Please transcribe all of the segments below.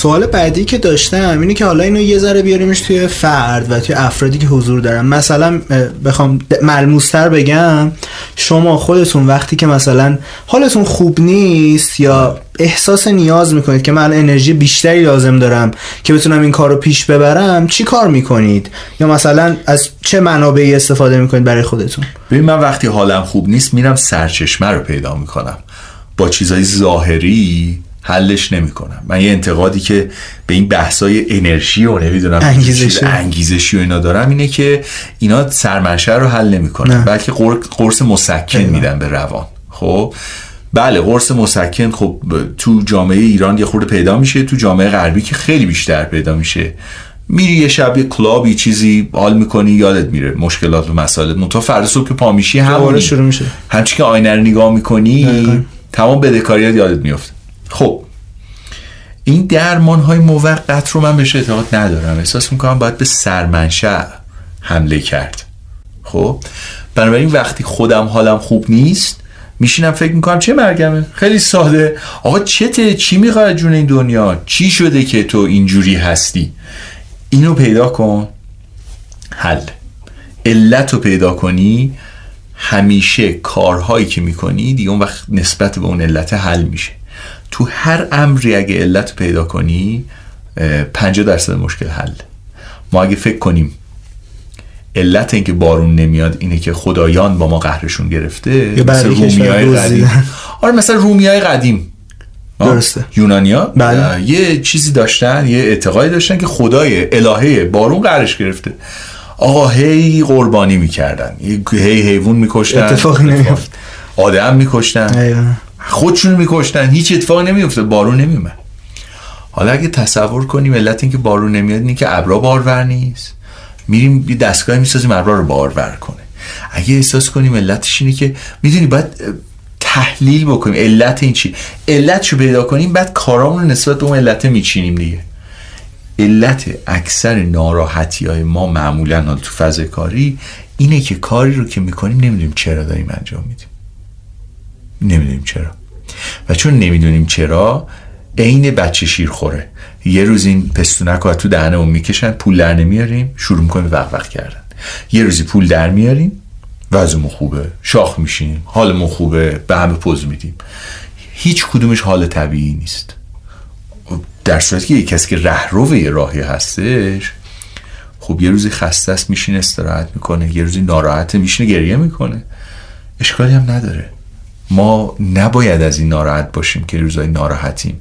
سوال بعدی که داشتم اینه که حالا اینو یه ذره بیاریمش توی فرد و توی افرادی که حضور دارن. مثلا بخوام ملموستر بگم شما خودتون وقتی که مثلا حالتون خوب نیست یا احساس نیاز می‌کنید که من انرژی بیشتری لازم دارم که بتونم این کار رو پیش ببرم چی کار می‌کنید؟ یا مثلا از چه منابعی استفاده می‌کنید برای خودتون؟ ببین من وقتی حالم خوب نیست میرم سرچشمه رو پیدا می‌کنم. با چیزای ظاهری حلش نمی‌کنم. من یه انتقادی که به این بحثای انرژی و نمی‌دونم انگیزشی. انگیزشی و اینا دارم اینه که اینا سرمنشه رو حل نمی‌کنن. بلکه قرص مسکن میدن به روان. خب؟ بله قرص مسکن خب تو جامعه ایران یه خورده پیدا میشه تو جامعه غربی که خیلی بیشتر پیدا میشه. میری یه شب یه کلابی چیزی حال می‌کنی یادت میره مشکلات و مسائل. منتها فردا صبح که پا میشی شروع میشه. همچی که آینه رو نگاه می‌کنی تمام بدهکاریات یادت میفته خب این درمان های موقت رو من بهش اعتقاد ندارم. احساس می‌کنم باید به سرمنشأ حمله کرد. خب بنابراین وقتی خودم حالم خوب نیست میشینم فکر می‌کنم چه مرگمه؟ خیلی ساده. آقا چته چی می‌خواد جون این دنیا؟ چی شده که تو اینجوری هستی؟ اینو پیدا کن. حل. علت رو پیدا کنی. همیشه کارهایی که می‌کنی دیگه اون وقت نسبت به اون علت حل میشه. تو هر امری اگه علت پیدا کنی 50 درصد مشکل حل. ما اگه فکر کنیم علت اینکه بارون نمیاد اینه که خدایان با ما قهرشون گرفته مثل رومیای قدیم. آره مثلا رومیای قدیم. درسته. یونانیا؟ بله. یه چیزی داشتن یه اعتقادی داشتن که خدای الهه بارون قهرش گرفته. آقا هی قربانی می‌کردن هی حیوان میکشتن. اتفاق نمیفت آدم میکشتن. خودشون میکشتن. هیچ اتفاق نمیفته بارون نمیومد حالا اگه تصور کنیم علت اینکه بارون نمیاد اینه که ابرا بارور نیست. میریم یه دستگاه می‌سازیم ابرا رو بارور کنه. اگه احساس کنیم علتش اینه که می‌دونی باید تحلیل بکنیم. علت این چی؟ علتشو پیدا کنیم بعد کارامون رو نسبت به اون علت میچینیم دیگه. علت اکثر ناراحتی های ما معمولا تو فاز کاری اینه که کاری رو که می‌کنیم نمی‌دونیم چرا داریم انجام میدیم. نمی‌دونیم چرا. و چون نمی‌دونیم چرا عین بچه شیر خوره. یه روز این پستونک رو تو دهنمون می‌کشن پول در نمیاریم شروع می‌کنیم وق کردن. یه روزی پول در میاریم وضعمون خوبه. شاخ میشیم حالمون خوبه به همه پوز میدیم. هیچ کدومش حال طبیعی نیست. در صورتی که کسی که رهرو یه راهی هستش خب یه روزی خسته است میشین استراحت می‌کنه. یه روزی ناراحته میشینه گریه می‌کنه. اشکالی هم نداره. ما نباید از این ناراحت باشیم که روزای ناراحتیم.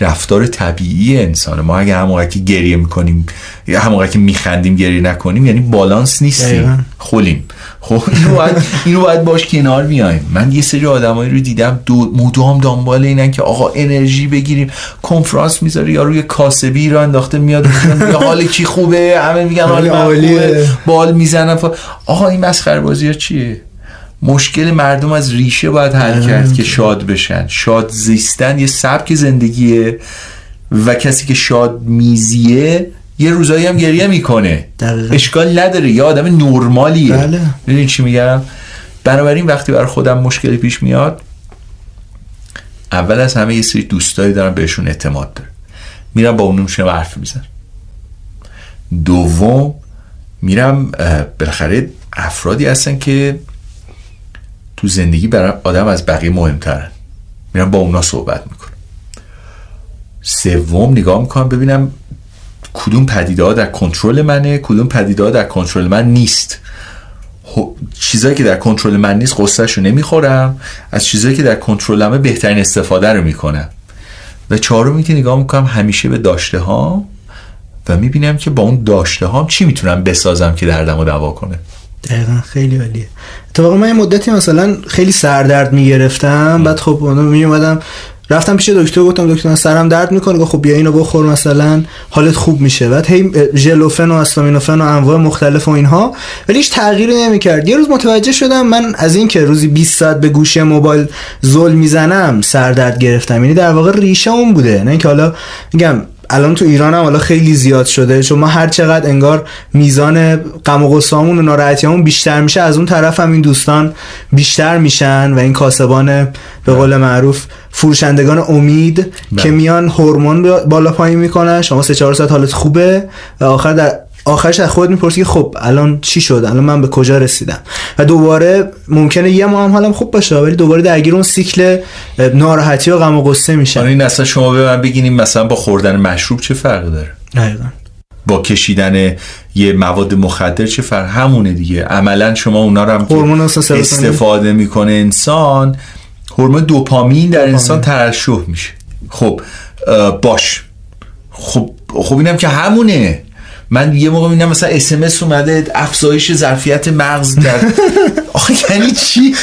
رفتار طبیعی انسانه. ما اگه همون که گریه می‌کنیم یا همون که میخندیم گریه نکنیم یعنی بالانس نیستیم. خولیم. خب اینو باید, اینو باید باش کنار بیایم. من یه سری آدمایی رو دیدم دو مدام دنبال اینن که آقا انرژی بگیریم. کنفرانس می‌ذاره یا روی کاسبی رو انداخته میاد یا حال کی خوبه؟ همه میگن حال بال می‌زنن آقا این مسخره بازی چیه؟ مشکل مردم از ریشه باید حل کرد که شاد بشن. شاد زیستن یه سبک زندگیه و کسی که شاد میزیه یه روزایی هم گریه می‌کنه. اشکال نداره. یه آدم نرمالیه. بله. چی میگم؟ بنابراین وقتی برای خودم مشکلی پیش میاد اول از همه یه سری دوستایی دارم بهشون اعتماد داره میرم با اون میشنم حرف میزن دوم میرم بالاخره افرادی هستن که تو زندگی برای آدم از بقیه مهمترن میرم با اونا صحبت می‌کنم. سوم نگاه می‌کنم ببینم کدوم پدیده ها در کنترل منه کدوم پدیده ها در کنترل من نیست. چیزایی که در کنترل من نیست قصهش رو نمی‌خورم. از چیزایی که در کنترلمه بهترین استفاده رو می‌کنم. و چهارمی که نگاه می‌کنم همیشه به داشته ها و می‌بینم که با اون داشته هام چی می‌تونم بسازم که دردم رو دوا کنه. دقیقا خیلی عالیه. اتفاقا من یه مدتی مثلا خیلی سردرد می‌گرفتم بعد خب اونو می اومدم رفتم پیش دکتر گفتم دکتر من سرم درد می‌کنه خب بیا اینو بخور مثلا حالت خوب میشه. بعد هی ژلوفن و استامینوفن و انواع مختلف و اینها ولی هیچ تغییری نمی‌کرد. یه روز متوجه شدم من از این که روزی 20 ساعت به گوشه موبایل زل می‌زنم سردرد گرفتم. یعنی در واقع ریشه اون بوده. نه اینکه حالا میگم الان تو ایران هم حالا خیلی زیاد شده چون ما هر چقدر انگار میزان غم و غصه‌مون و ناراحتیامون بیشتر میشه از اون طرف هم این دوستان بیشتر میشن و این کاسبان به قول معروف فروشندگان امید بله. که میان هورمون بالا پایین می‌کنن شما سه چهار ساعت حالت خوبه و آخر در آخرش از خود می‌پرسی که خب الان چی شد؟ الان من به کجا رسیدم؟ و دوباره ممکنه یه ما هم حالم خوب باشه ولی دوباره درگیر اون سیکل ناراحتی و غم و غصه میشه این اصلا شما به من بگینیم مثلا با خوردن مشروب چه فرقی داره؟ دقیقاً. با کشیدن یه مواد مخدر چه فرق؟ همونه دیگه. عملا شما اونا رو هم استفاده می‌کنه انسان هورمون دوپامین در انسان ترشح میشه. خب باش. خب خب اینم که همونه. من یه موقع می‌بینم مثلا اس اومده افزایش ظرفیت مغز در آخه یعنی چی؟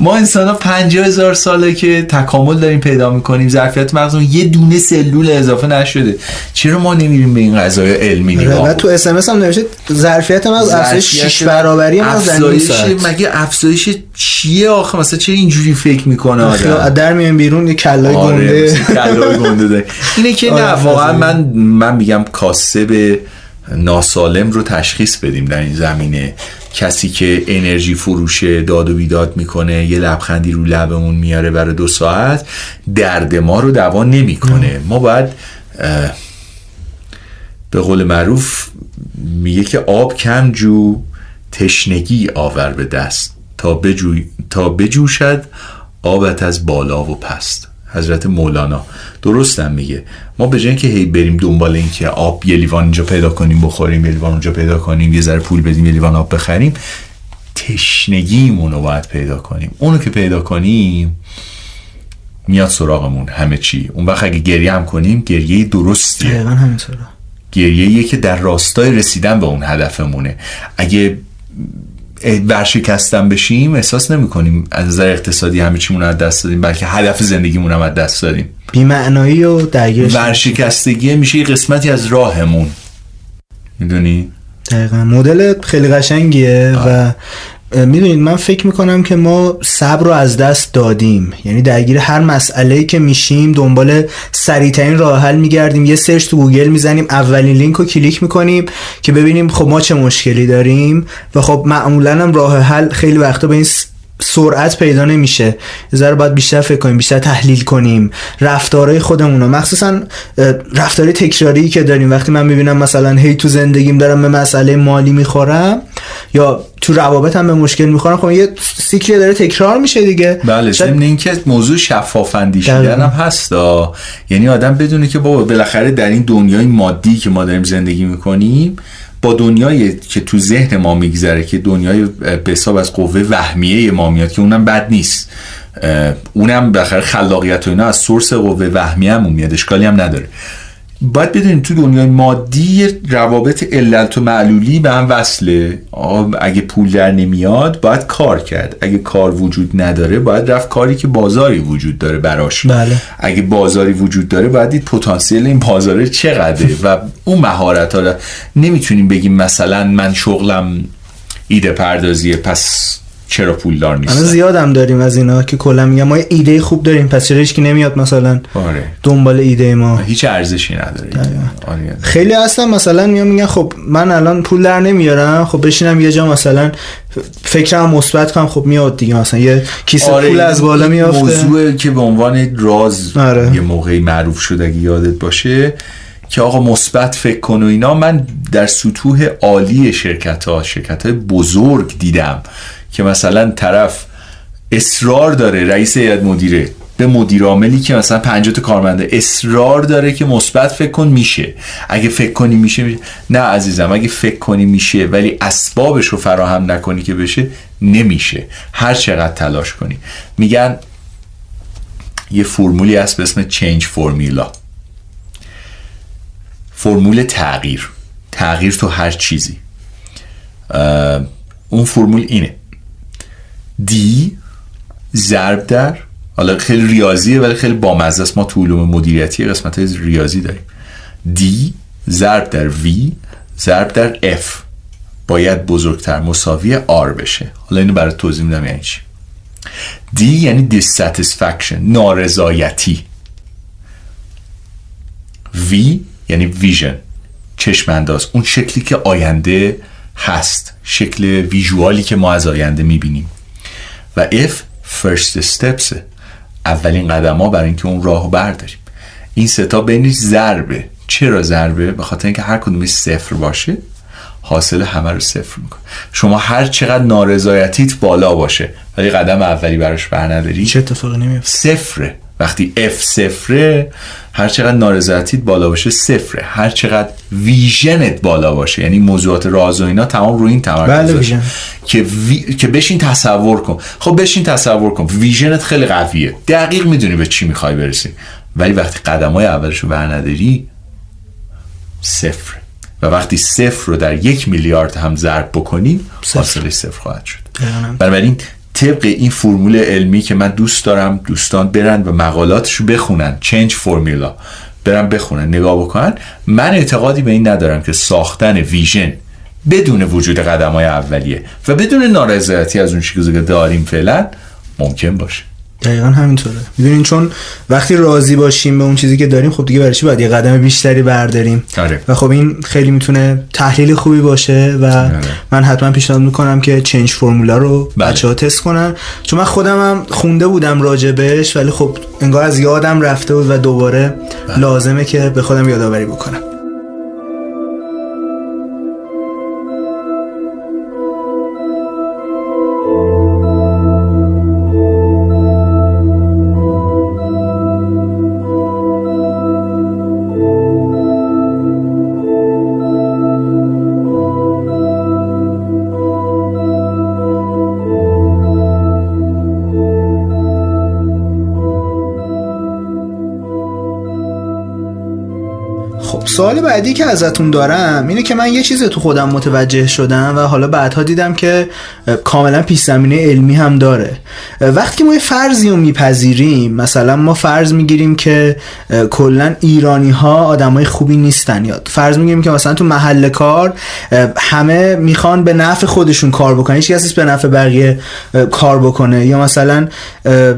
ما انسان ها پنجاه هزار ساله که تکامل داریم پیدا می‌کنیم ظرفیت مغزمون یه دونه سلول اضافه نشده. چرا ما نمیریم به این قضای علمی نگاه و تو اس هم نوشته ظرفیت مغز افزایش 6 برابری مغز مگه افزایش چیه آخه؟ مثلا چه اینجوری فکر می‌کنه آدم؟ در میان بیرون یه کلای آره، گنده. کلای گنده اینه که نه آره، واقعا من من میگم کاسب ناسالم رو تشخیص بدیم در این زمینه. کسی که انرژی فروش داد و بیداد می‌کنه یه لبخندی رو لبمون میاره برای دو ساعت درد ما رو دوا نمی‌کنه. ما باید به قول معروف میگه که آب کم جو تشنگی آور به دست. تا, بجو... تا بجوشد آبت از بالا و پست. حضرت مولانا. درستم میگه. ما به جای که هی بریم دنبال این که آب یه لیوان اینجا پیدا کنیم بخوریم یه لیوان اونجا پیدا کنیم یه ذره پول بدیم یه لیوان آب بخریم تشنگیمون رو باید پیدا کنیم. اونو که پیدا کنیم میاد سراغمون همه چی. اون وقت اگه گریه هم کنیم گریه درستیه. گریه که در راستای رسیدن به اون هدفمونه. اگه ورشکستن بشیم احساس نمی کنیم از نظر اقتصادی همه چیمون از دست دادیم بلکه هدف زندگیمون هم از دست دادیم. بیمعنایی و درگیرش ورشکستگی میشه یه قسمتی از راهمون. می‌دونی؟ دقیقا. مدل خیلی قشنگیه و می‌دونید من فکر می‌کنم که ما صبر رو از دست دادیم. یعنی درگیر هر مسئله که میشیم دنبال سریعترین راه حل میگردیم. یه سرچ تو گوگل می‌زنیم اولین لینک رو کلیک می‌کنیم که ببینیم خب ما چه مشکلی داریم. و خب معمولا هم راه حل خیلی وقتا به این سرعت پیدا نمیشه. یه ذره باید بیشتر فکر کنیم بیشتر تحلیل کنیم. رفتارهای خودمون رو مخصوصا رفتاری تکراری که داریم. وقتی من می‌بینم مثلا هی تو زندگیم دارم به مسئله مالی می‌خورم یا تو روابط هم به مشکل می‌خورم خب یه سیکلی داره تکرار میشه دیگه. بله ضمن اینکه موضوع شفاف اندیشیدن هم هست یعنی آدم بدونه که بابا بالاخره در این دنیای مادی که ما داریم زندگی می‌کنیم دنیایی که تو ذهن ما میگذره که دنیای به حساب از قوه وهمیه ما میاد که اونم بد نیست. اونم بخیر خلاقیت و اینا از سورس قوه وهمیه همون میاد اشکالی هم نداره. باید بدونیم تو دنیای مادی روابط علت و معلولی به هم وصله. اگه پول در نمیاد باید کار کرد. اگه کار وجود نداره باید رفت کاری که بازاری وجود داره براش. بله. اگه بازاری وجود داره باید دید پتانسیل این بازاره چقدره. و اون مهارت ها نمی‌تونیم بگیم مثلا من شغلم ایده پردازیه پس چرا پولدار نیست زیادم داریم از اینا که کلا میگم ما ایده خوب داریم پس چرا که نمیاد مثلا آره. دنبال ایده ما هیچ ارزشی نداره آره. خیلی هستن مثلا میام میگن خب من الان پول در نمیارم خب بشینم یه جا مثلا فکرم مثبت کنم خب میاد دیگه مثلا یه کیسه آره پول از بالا میافته موضوع که به عنوان راز آره. یه موقعی معروف شده اگه یادت باشه که آقا مثبت فکر کن و اینا من در سطوح عالی شرکت ها شرکت های بزرگ دیدم که مثلا طرف اصرار داره رئیس هیئت مدیره به مدیر عاملی که مثلا 50 تا کارمنده اصرار داره که مثبت فکر کن میشه. اگه فکر کنی میشه, میشه نه عزیزم اگه فکر کنی میشه ولی اسبابش رو فراهم نکنی که بشه نمیشه. هر چقدر تلاش کنی. میگن یه فرمولی هست به اسم چینج فرمولا فرمول تغییر. تغییر تو هر چیزی. اون فرمول اینه. دی ضرب در حالا خیلی ریاضیه ولی خیلی بامزه است. ما تو علوم مدیریتی قسمت های ریاضی داریم. دی ضرب در وی ضرب در اف. باید بزرگتر مساوی آر بشه. حالا اینو برای توضیح میدم یعنی چی؟ دی یعنی dissatisfaction نارضایتی. وی یعنی ویژن چشم انداز اون شکلی که آینده هست شکل ویژوالی که ما از آینده می‌بینیم. و F first steps اولین قدم ها برای اینکه اون راه برداریم. این ستا بینش ضربه. چرا ضربه؟ به خاطر اینکه هر کدومش صفر باشه حاصل همه رو صفر می‌کنه. شما هر چقدر نارضایتیت بالا باشه ولی قدم اولی براش بر نداری چه اتفاقی نمیفته صفره. وقتی F صفره هر چقدر نارضایتیت بالا باشه صفره. هر چقدر ویژنت بالا باشه یعنی موضوعات راز و اینا تمام روی این تمرکز بله که وی... که بشین تصور کن. خب بشین تصور کن. ویژنت خیلی قویه. دقیق می‌دونی به چی می‌خوای برسی. ولی وقتی قدم های اولش رو نداری صفر و وقتی صفر رو در یک میلیارد هم ضرب بکنیم حاصلش صفر خواهد شد. بنابراین طبق این فرمول علمی که من دوست دارم دوستان برن و مقالاتش رو بخونن. چنج فرمولا برن بخونن نگاه بکنن. من اعتقادی به این ندارم که ساختن ویژن بدون وجود قدم های اولیه و بدون نارضایتی از اون چیزی که داریم فعلا ممکن باشه. دقیقا همینطوره می‌دونین چون وقتی راضی باشیم به اون چیزی که داریم خب دیگه برای چی باید یه قدم بیشتری برداریم آره. و خب این خیلی می‌تونه تحلیل خوبی باشه و آره. من حتما پیشنهاد می‌کنم که چنج فرمولا رو بله. بچه ها تست کنن چون من خودم هم خونده بودم راجبش ولی خب انگار از یادم رفته بود و دوباره بله. لازمه که به خودم یادآوری بکنم بعدی که ازتون دارم اینه که من یه چیز تو خودم متوجه شدم و حالا بعدها دیدم که کاملا پیش علمی هم داره. وقتی ما یه فرضی رو میپذیریم مثلا ما فرض می‌گیریم که کلا ایرانی ها آدمای خوبی نیستن یا فرض می‌گیریم که مثلا تو محل کار همه می‌خوان به نفع خودشون کار بکنن. هیچ کسی به نفع بقیه کار بکنه. یا مثلا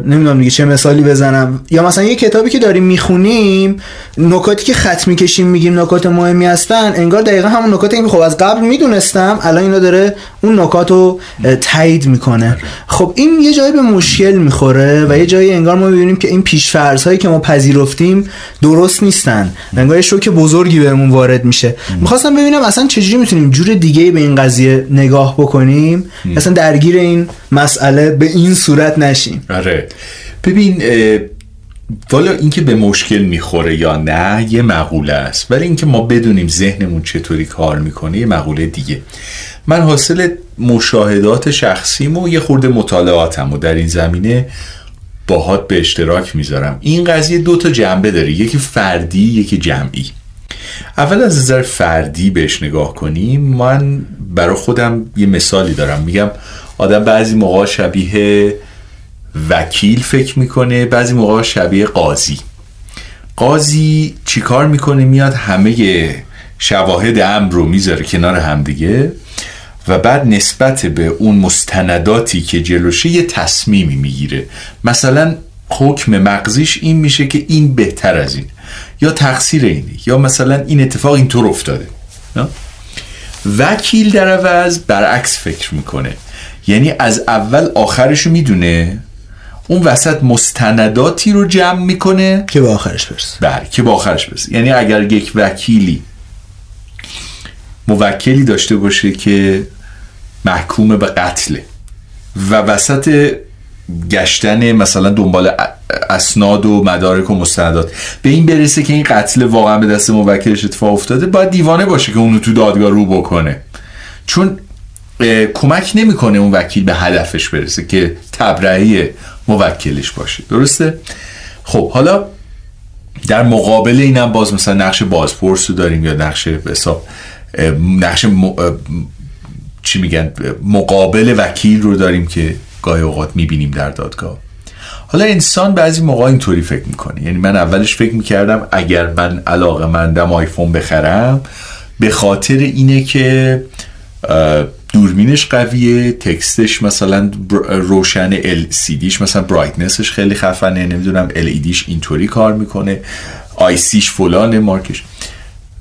نمی‌دونم دیگه چه مثالی بزنم. یا مثلا یه کتابی که داریم می‌خونیم نکاتی که خط می‌کشیم میگیم نکات مهمی هستن انگار دقیقا همون نکاتی که خب از قبل می‌دونستم الان اینا داره اون نکات رو تایید می‌کنه. خب این یه جایی به مشکل می‌خوره و یه جایی انگار ما می‌بینیم که این پیشفرض هایی که ما پذیرفتیم درست نیستن. انگار شوک بزرگی بهمون وارد میشه. می‌خواستم ببینم اصلا چجوری می‌تونیم جور دیگه به این قضیه نگاه بکنیم. اصلا درگیر این مسئله به این صورت نشیم. آره. ببین والا اینکه به مشکل می‌خوره یا نه یه مقوله است. ولی اینکه ما بدونیم ذهنمون چطوری کار می‌کنه یه مقوله دیگه. من حاصل مشاهدات شخصیم و یه خورده مطالعاتم و در این زمینه باهات به اشتراک می‌ذارم. این قضیه دو تا جنبه داره. یکی فردی یکی جمعی. اول از نظر فردی بهش نگاه کنیم. من برای خودم یه مثالی دارم. میگم آدم بعضی موقع شبیه وکیل فکر می‌کنه بعضی موقع شبیه قاضی. قاضی چیکار می‌کنه؟ میاد همه شواهد امر رو می‌ذاره کنار همدیگه و بعد نسبت به اون مستنداتی که جلوشه یه تصمیمی می‌گیره. مثلا حکم مغزیش این میشه که این بهتر از این. یا تقصیر اینه یا مثلا این اتفاق اینطور افتاده. وکیل در عوض برعکس فکر می‌کنه. یعنی از اول آخرش می‌دونه اون وسط مستنداتی رو جمع می‌کنه. که به آخرش برسه. بله که به آخرش برسه. یعنی اگر یک وکیلی موکلی داشته باشه که محکوم به قتله و وسط گشتن مثلا دنبال اسناد و مدارک و مستندات به این برسه که این قتل واقعا به دست موکلش اتفاق افتاده باید دیوانه باشه که اونو تو دادگاه رو بکنه. چون کمک نمی‌کنه اون وکیل به هدفش برسه که تبرئه موکلش باشه. درسته؟ خب حالا در مقابل اینم باز مثلا نقش بازپرس رو داریم یا نقش حساب نقش چی میگن؟ مقابل وکیل رو داریم که گاهی اوقات می‌بینیم در دادگاه. حالا انسان بعضی موقع اینطوری فکر می‌کنه. یعنی من اولش فکر می‌کردم اگر من علاقه مندم آیفون بخرم به خاطر اینه که دوربینش قویه تکستش مثلا روشن LCDش مثلا برایتنسش خیلی خفنه نمی‌دونم LEDش اینطوری کار می‌کنه آیسیش فلان مارکش.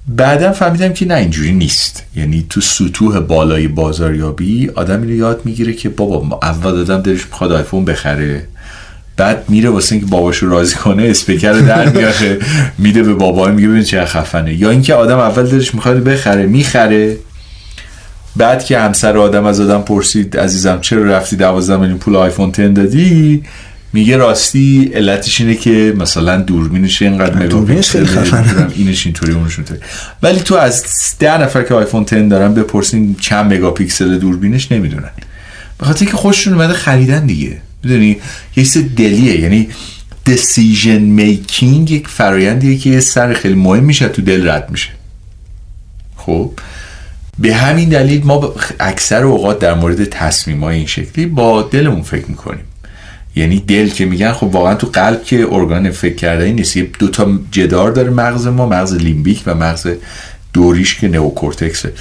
بعدا فهمیدم که نه اینجوری نیست. یعنی تو سطوح بالای بازاریابی آدم اینو یاد می‌گیره که بابا اول آدم دلش می‌خواد آیفون بخره. بعد میره واسه اینکه باباشو راضی کنه اسپیکر در میاره میده به بابا میگه ببین چه خفنه. یا اینکه آدم اول دلش می‌خواد بخره می‌خره. بعد که همسر آدم از آدم پرسید عزیزم چرا رفتی 12 میلیون پول آیفون 10 دادی؟ میگه راستی علتش اینه که مثلا دوربینش اینقدر مگاپیکسل اینش اینطوری اونش ولی تو از ده نفر که آیفون 10 دارن بپرسین چند مگاپیکسل دوربینش نمی‌دونن. به خاطر که خوششون اومده خریدن دیگه. می‌دونی؟ یه چیز دلیه. یعنی decision making یک فرایندیه که یه سر خیلی مهم میشه تو دل رد میشه. خب؟ به همین دلیل ما اکثر اوقات در مورد تصمیم های این شکلی با دلمون فکر می‌کنیم. یعنی دل که میگن خب واقعا تو قلب که ارگان فکر کردن نیست. یه دو تا جدار داره مغز ما مغز لیمبیک و مغز دوریش که نئوکورتکسه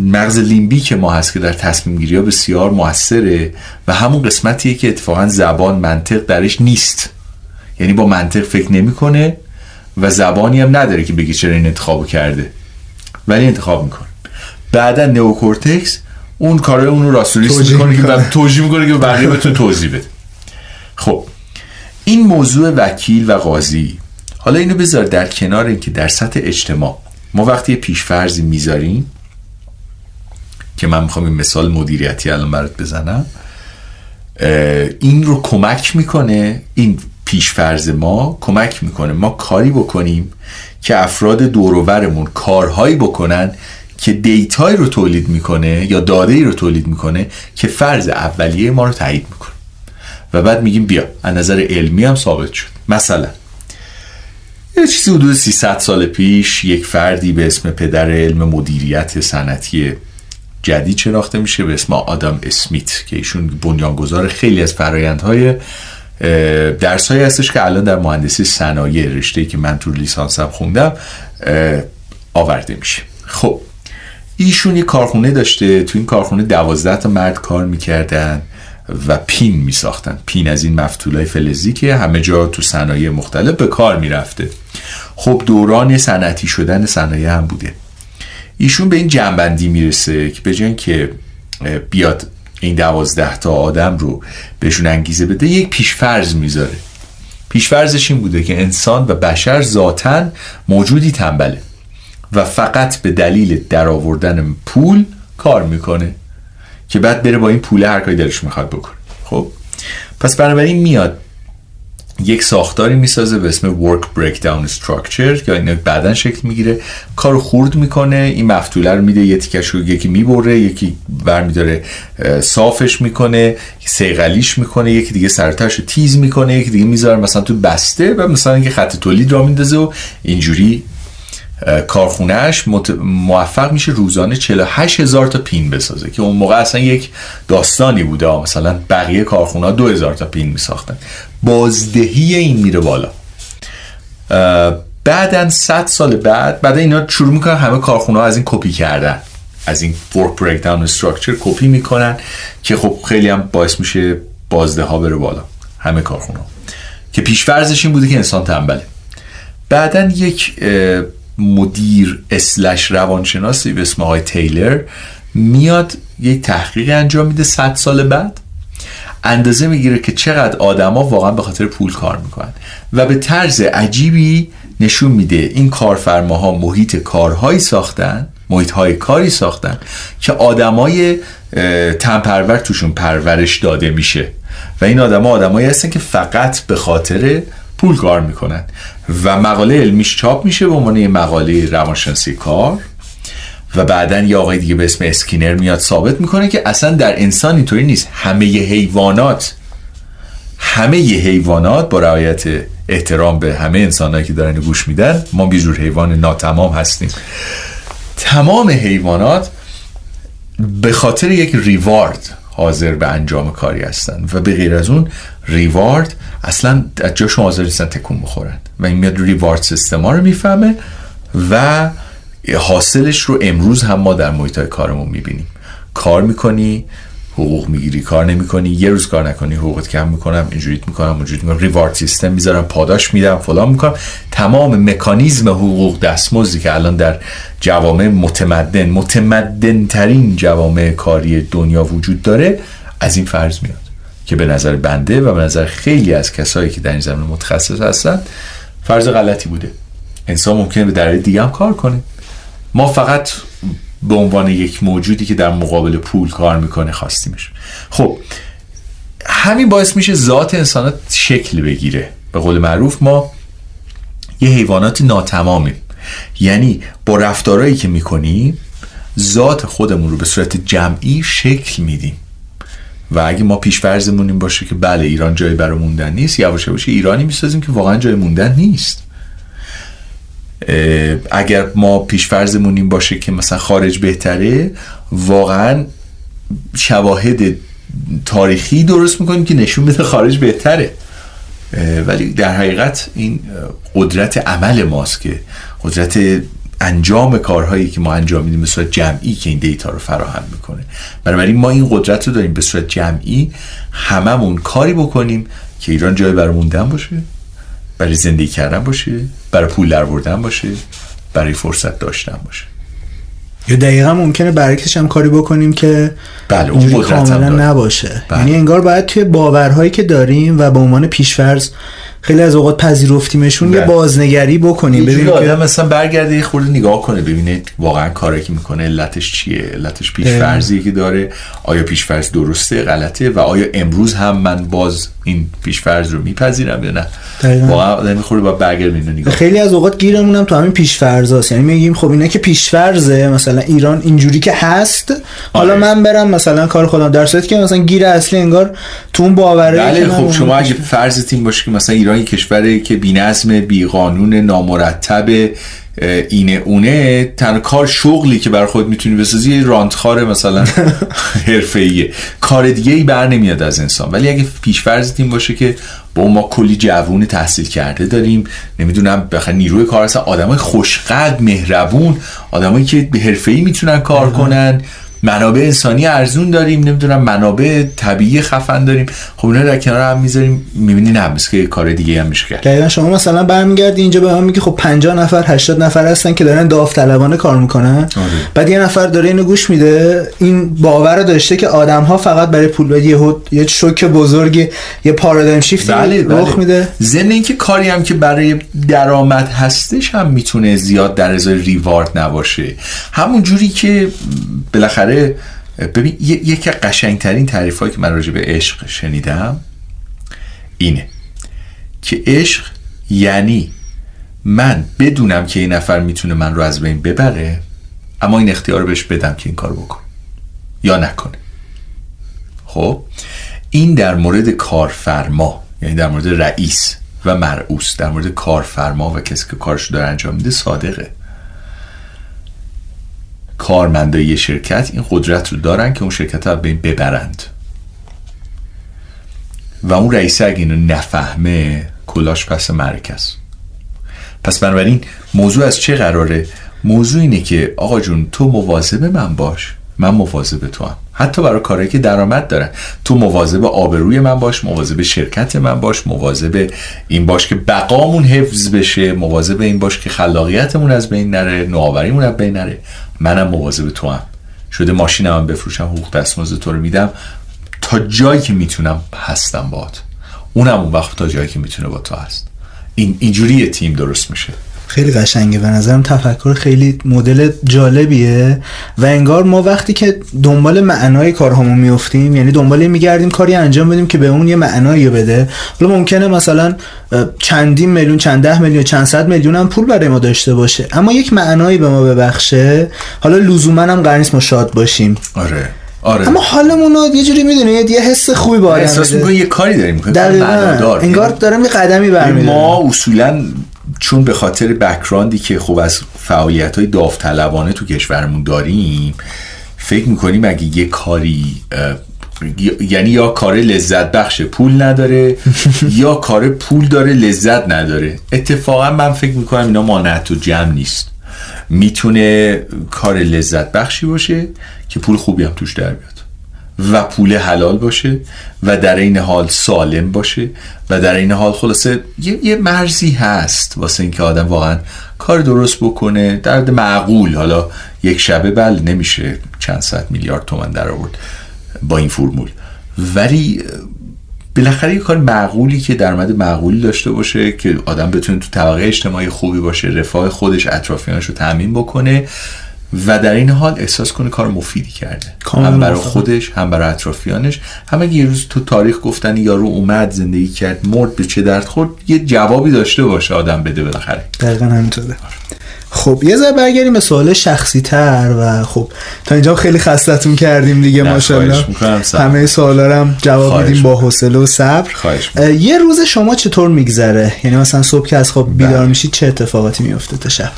مغز لیمبیک ما هست که در تصمیم گیری ها بسیار موثره و همون قسمتیه که اتفاقا زبان منطق درش نیست. یعنی با منطق فکر نمی‌کنه و زبانی هم نداره که بگی چرا این انتخاب کرده. ولی انتخاب می‌کنه. بعدا نئوکورتکس اون کارای اون رو راست و ریست می‌کنه که توجیه می‌کنه که بقیه بتونه توضیح بده. خب این موضوع وکیل و قاضی حالا اینو بذار در کنار اینکه در سطح اجتماع. ما وقتی پیش‌فرضی می‌ذاریم که من می‌خوام این مثال مدیریتی الان برات بزنم این رو کمک می‌کنه این پیشفرز ما کمک می‌کنه. ما کاری بکنیم که افراد دوروورمون کارهایی بکنن که دیتایی رو تولید می‌کنه یا داده ای رو تولید می‌کنه که فرض اولیه ما رو تایید می‌کنه. و بعد میگیم بیا از نظر علمی هم ثابت شد. مثلا یه چیزی حدود 300 سال پیش یک فردی به اسم پدر علم مدیریت صنعتی جدید شناخته میشه به اسم آدم اسمیت که ایشون بنیانگذار خیلی از فرایندهای درس هایی هستش که الان در مهندسی صنایع رشته که من تو لیسانسم خوندم آورده میشه. خب ایشون یه کارخونه داشته تو این کارخونه دوازده تا مرد کار می‌کردن و پین میساختن. پین از این مفتولای فلزی که همه جا تو صنایع مختلف به کار می‌رفته. خب دوران صنعتی شدن صنایع هم بوده. ایشون به این جنبندی می‌رسه که به که بیاد این دوازده تا آدم رو بهشون انگیزه بده یک پیشفرز می‌ذاره. پیشفرزش این بوده که انسان و بشر ذاتا موجودی تنبله. و فقط به دلیل درآوردن پول کار می‌کنه. که بعد بره با این پول هر کاری دلش می‌خواد بکنه. خب؟ پس بنابراین میاد یک ساختاری می‌سازه به اسم Work Breakdown Structure یا این بعدا شکل می‌گیره. کارو خورد می‌کنه این مفتوله رو میده یه تیکش رو یکی می‌بره یکی برمیداره صافش می‌کنه سیغلیش می‌کنه یکی دیگه سرتش رو تیز می‌کنه یکی دیگه می‌ذاره مثلا تو بسته و مثلا اینکه خط تولید را میندازه و اینجوری کارخونهش موفق میشه روزانه 48 هزار تا پین بسازه که اون موقع اصلا یک داستانی بوده مثلا بقیه کارخونه ها 2 هزار تا پین میساختن. بازدهی این میره بالا. بعدا 100 سال بعد بعد اینا شروع می‌کنن همه کارخونه از این کپی کردن. از این work breakdown structure کپی می‌کنن که خب خیلی هم باعث میشه بازده ها بره بالا همه کارخونه ها. که پیشفرزش این بوده که انسان تنبله. بعدا یک مدیر اسلش روانشناسی به اسم آقای تیلر میاد یک تحقیق انجام میده 100 سال بعد. اندازه می‌گیره که چقدر آدما واقعا به خاطر پول کار می‌کنن. و به طرز عجیبی نشون میده این کارفرماها محیط کارهایی ساختن محیط های کاری ساختن که آدمای تنپرور توشون پرورش داده میشه. و این آدما آدمایی هستن که فقط به خاطر پول کار می‌کنن. و مقاله علمیش چاپ میشه به عنوان مقاله روانشناسی کار. و بعدا یه آقای دیگه به اسم اسکینر میاد ثابت می‌کنه که اصلا در انسان اینطوری نیست. همه حیوانات همه حیوانات با رعایت احترام به همه انسانهایی که دارن گوش میدن ما بیجور حیوان ناتمام هستیم. تمام حیوانات به خاطر یک ریوارد حاضر به انجام کاری هستن. و به غیر از اون ریوارد اصلا از جاشون حاضر نیستن تکون بخورن. و این میاد ریوارد سیستما رو می‌فهمه و حاصلش رو امروز هم ما در محیط کارمون می‌بینیم. کار می‌کنی حقوق می‌گیری کار نمی‌کنی یه روز کار نکنی حقوقت کم می‌کنم اینجوریت می‌کنم اونجوریت می‌کنم ریوارد سیستم می‌ذارم پاداش میدم فلان می‌کنم. تمام مکانیزم حقوق دستمزدی که الان در جوامع متمدن متمدن ترین جوامع کاری دنیا وجود داره از این فرض میاد که به نظر بنده و به نظر خیلی از کسایی که در این زمینه متخصص هستن فرض غلطی بوده. انسان ممکنه به درجه دیگه هم کار کنه. ما فقط به عنوان یک موجودی که در مقابل پول کار می‌کنه خواستیمش. خب همین باعث میشه ذات انسانات شکل بگیره. به قول معروف ما یه حیوانات ناتمامیم. یعنی با رفتارهایی که می‌کنیم ذات خودمون رو به صورت جمعی شکل میدیم. و اگه ما پیشفرزمون این باشه که بله ایران جایی برای موندن نیست یواش یواش ایرانی می‌سازیم که واقعا جای موندن نیست. اگر ما پیشفرزمون این باشه که مثلا خارج بهتره واقعا شواهد تاریخی درست می‌کنیم که نشون بده خارج بهتره. ولی در حقیقت این قدرت عمل ماست که قدرت انجام کارهایی که ما انجام میدیم به صورت جمعی که این دیتا رو فراهم می‌کنه. بنابراین ما این قدرت رو داریم به صورت جمعی هممون کاری بکنیم که ایران جای برای موندن باشه برای زندگی کردن باشه. برای پول در بردن باشه برای فرصت داشتن باشه. یا دقیقا ممکنه برعکسش هم کاری بکنیم که بله اون کاملا نباشه. بله. یعنی انگار باید توی باورهایی که داریم و به عنوان پیشفرض خیلی از اوقات پذیرفتیمشون یه بله. بازنگری بکنیم ببینیم که مثلا برگرده یه خورده نگاه کنه ببینه واقعا کاری که می‌کنه علتش چیه علتش پیشفرضی که داره آیا پیشفرض درسته غلطه و آیا امروز هم من باز این پیشفرض رو میپذیرم یا نه واقعا آدم می‌خوره با برگرد نگاه خیلی از اوقات گیرمون هم تو همین پیشفرضاست یعنی میگیم خب اینا که پیشفرضه مثلا ایران اینجوری که هست حالا آره. من برم مثلا کار خودم در صورتی که مثلا گیر اصلی انگار تو اون باوره بله خب شما اگه فرض تیم باشه که مثلا ایران کشوری که بی‌نظم بیقانون نامرتب اینه اونه تنها کار شغلی که برای خود می‌تونی بسازی رانتخار مثلا حرفه‌ایه. کار دیگه ای بر نمیاد از انسان. ولی اگه پیشفرض تیم باشه که با ما کلی جوون تحصیل کرده داریم نمی‌دونم بخاطر نیروی کار هستن آدمای خوشقلب مهربون آدمایی که به حرفه‌ای می‌تونن کار کنن. منابع انسانی ارزون داریم نمی‌دونم منابع طبیعی خفن داریم. خب اینا در کنار هم می‌ذاریم. می‌بینی نه که کار دیگه هم میشه کرد. دقیقا شما مثلا برمیگردی اینجا به من میگی خب 50 نفر 80 نفر هستن که دارن داوطلبانه کار می‌کنن. آره. بعد یه نفر داره اینو گوش میده. این باور داشته که آدم ها فقط برای پول بدی یه یه شوک بزرگی یه پارادایم شیفت بله رخ بله. میده. ضمن اینکه کاری هم که برای درآمد هستش هم می‌تونه زیاد در ازای ریوارد نباشه. همون جوری که بالاخره ببین یکی قشنگترین تعریف که من راجع به عشق شنیدم اینه که عشق یعنی من بدونم که این نفر می‌تونه من رو از بین ببره اما این اختیار بهش بدم که این کار بکن یا نکنه. خب؟ این در مورد کارفرما یعنی در مورد رئیس و مرعوس در مورد کارفرما و کسی که کارش داره انجام میده صادقه. کارمندای یه شرکت این قدرت رو دارن که اون شرکت رو ببرند. و اون رئیس اگه اینو نفهمه کلاش پس مرکز. پس بنابراین موضوع از چه قراره؟ موضوع اینه که آقا جون تو مواظب من باش من مواظب تو هم. حتی برای کارهایی که درآمد دارن. تو مواظب آبروی من باش مواظب شرکت من باش مواظب این باش که بقامون حفظ بشه مواظب این باش که خلاقیتمون از بین نره نوآوریمون از بین نره. منم مواظب تو هم. شده ماشینم هم بفروشم حقوق دستمزد تو رو میدم. تا جایی که می‌تونم هستم باد اونم اون وقت تا جایی که می‌تونه با تو هست. این اینجوری تیم درست میشه. خیلی قشنگه. به نظرم تفکر خیلی مدل جالبیه و انگار ما وقتی که دنبال معنای کارهامون میفتیم یعنی دنبال میگردیم کاری انجام بدیم که به اون یه معنایی بده. حالا ممکنه مثلا چندین میلیون چند ده میلیون چند صد میلیون هم پول برای ما داشته باشه. اما یک معنایی به ما ببخشه حالا لزوما هم قرار نیست ما شاد باشیم. آره. آره. اما حالمون رو یه جوری می‌دونید یه حس خوبی با احساس می‌کنه یه کاری داریم. می‌کنیم انگار دارم یه قدمی برمیداریم ما اصولا چون به خاطر بکراندی که خوب از فعالیت های داوطلبانه تو کشورمون داریم فکر می‌کنیم اگه یه کاری یعنی یا کار لذت بخش پول نداره یا کار پول داره لذت نداره. اتفاقا من فکر می‌کنم اینا مانعت و جمع نیست. می‌تونه کار لذت بخشی باشه که پول خوبی هم توش در بیاد. و پول حلال باشه و در این حال سالم باشه و در این حال خلاصه یه, یه مرزی هست واسه اینکه آدم واقعا کار درست بکنه. درد معقول. حالا یک شبه بل نمیشه چند صد میلیارد تومن در آورد با این فرمول. ولی بالاخره یه کار معقولی که درآمد معقولی داشته باشه که آدم بتونه تو طبقه اجتماعی خوبی باشه رفاه خودش اطرافیانش رو تامین بکنه و در این حال احساس کنه کار مفیدی کرده. هم برای خودش هم برای اطرافیانش. هم اگه یه روز تو تاریخ گفتن یارو اومد زندگی کرد مرد به چه درد خورد یه جوابی داشته باشه آدم بده بالاخره. دقیقا همینطوره. خب یه ذره برگردیم به سوال شخصی تر و خب تا اینجا خیلی خستتون کردیم دیگه ماشاءالله. همه سوالا هم جواب میدیم با حوصله و صبر. یه روز شما چطور میگذره؟ یعنی مثلا صبح که از خواب بیدار بله. میشید چه اتفاقاتی میفته تا شب؟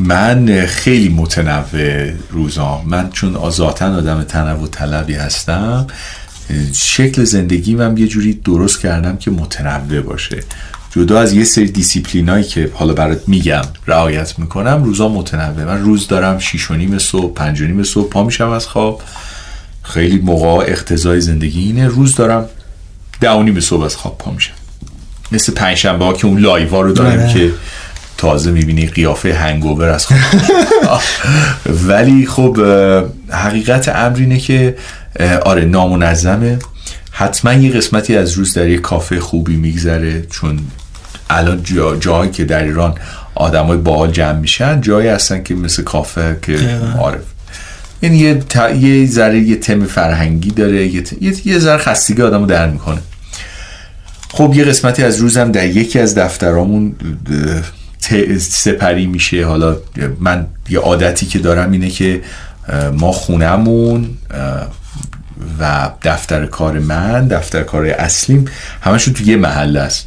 من خیلی متنوع روزام. من چون آزاتن آدم تنوع طلبی هستم شکل زندگی من یه جوری درست کردم که متنوع باشه. جدا از یه سری دیسیپلینایی که حالا برات میگم رعایت می‌کنم روزا متنوع من روز دارم شیش و نیم صبح پنج و نیم صبح پا میشم از خواب. خیلی موقع اقتضای زندگی اینه. روز دارم ده و نیم صبح از خواب پا میشم. مثل پنجشنبه ها که اون لایوا رو داریم بله. که تازه می‌بینی قیافه هنگوور از خواب ولی خب حقیقت امر اینه که آره نامنظمه. حتما یه قسمتی از روز در یه کافه خوبی میگذره چون الان جا جایی که در ایران آدمای باحال جمع میشن جایی هستن که مثل کافه که عارف این یعنی یه یه ذره یه تم فرهنگی داره یه, یه... ذره خستگی آدمو در می‌کنه. خب یه قسمتی از روزم در یکی از دفترامون سپری میشه. حالا من یه عادتی که دارم اینه که ما خونمون و دفتر کار من دفتر کار اصلیم همشون تو یه محله است.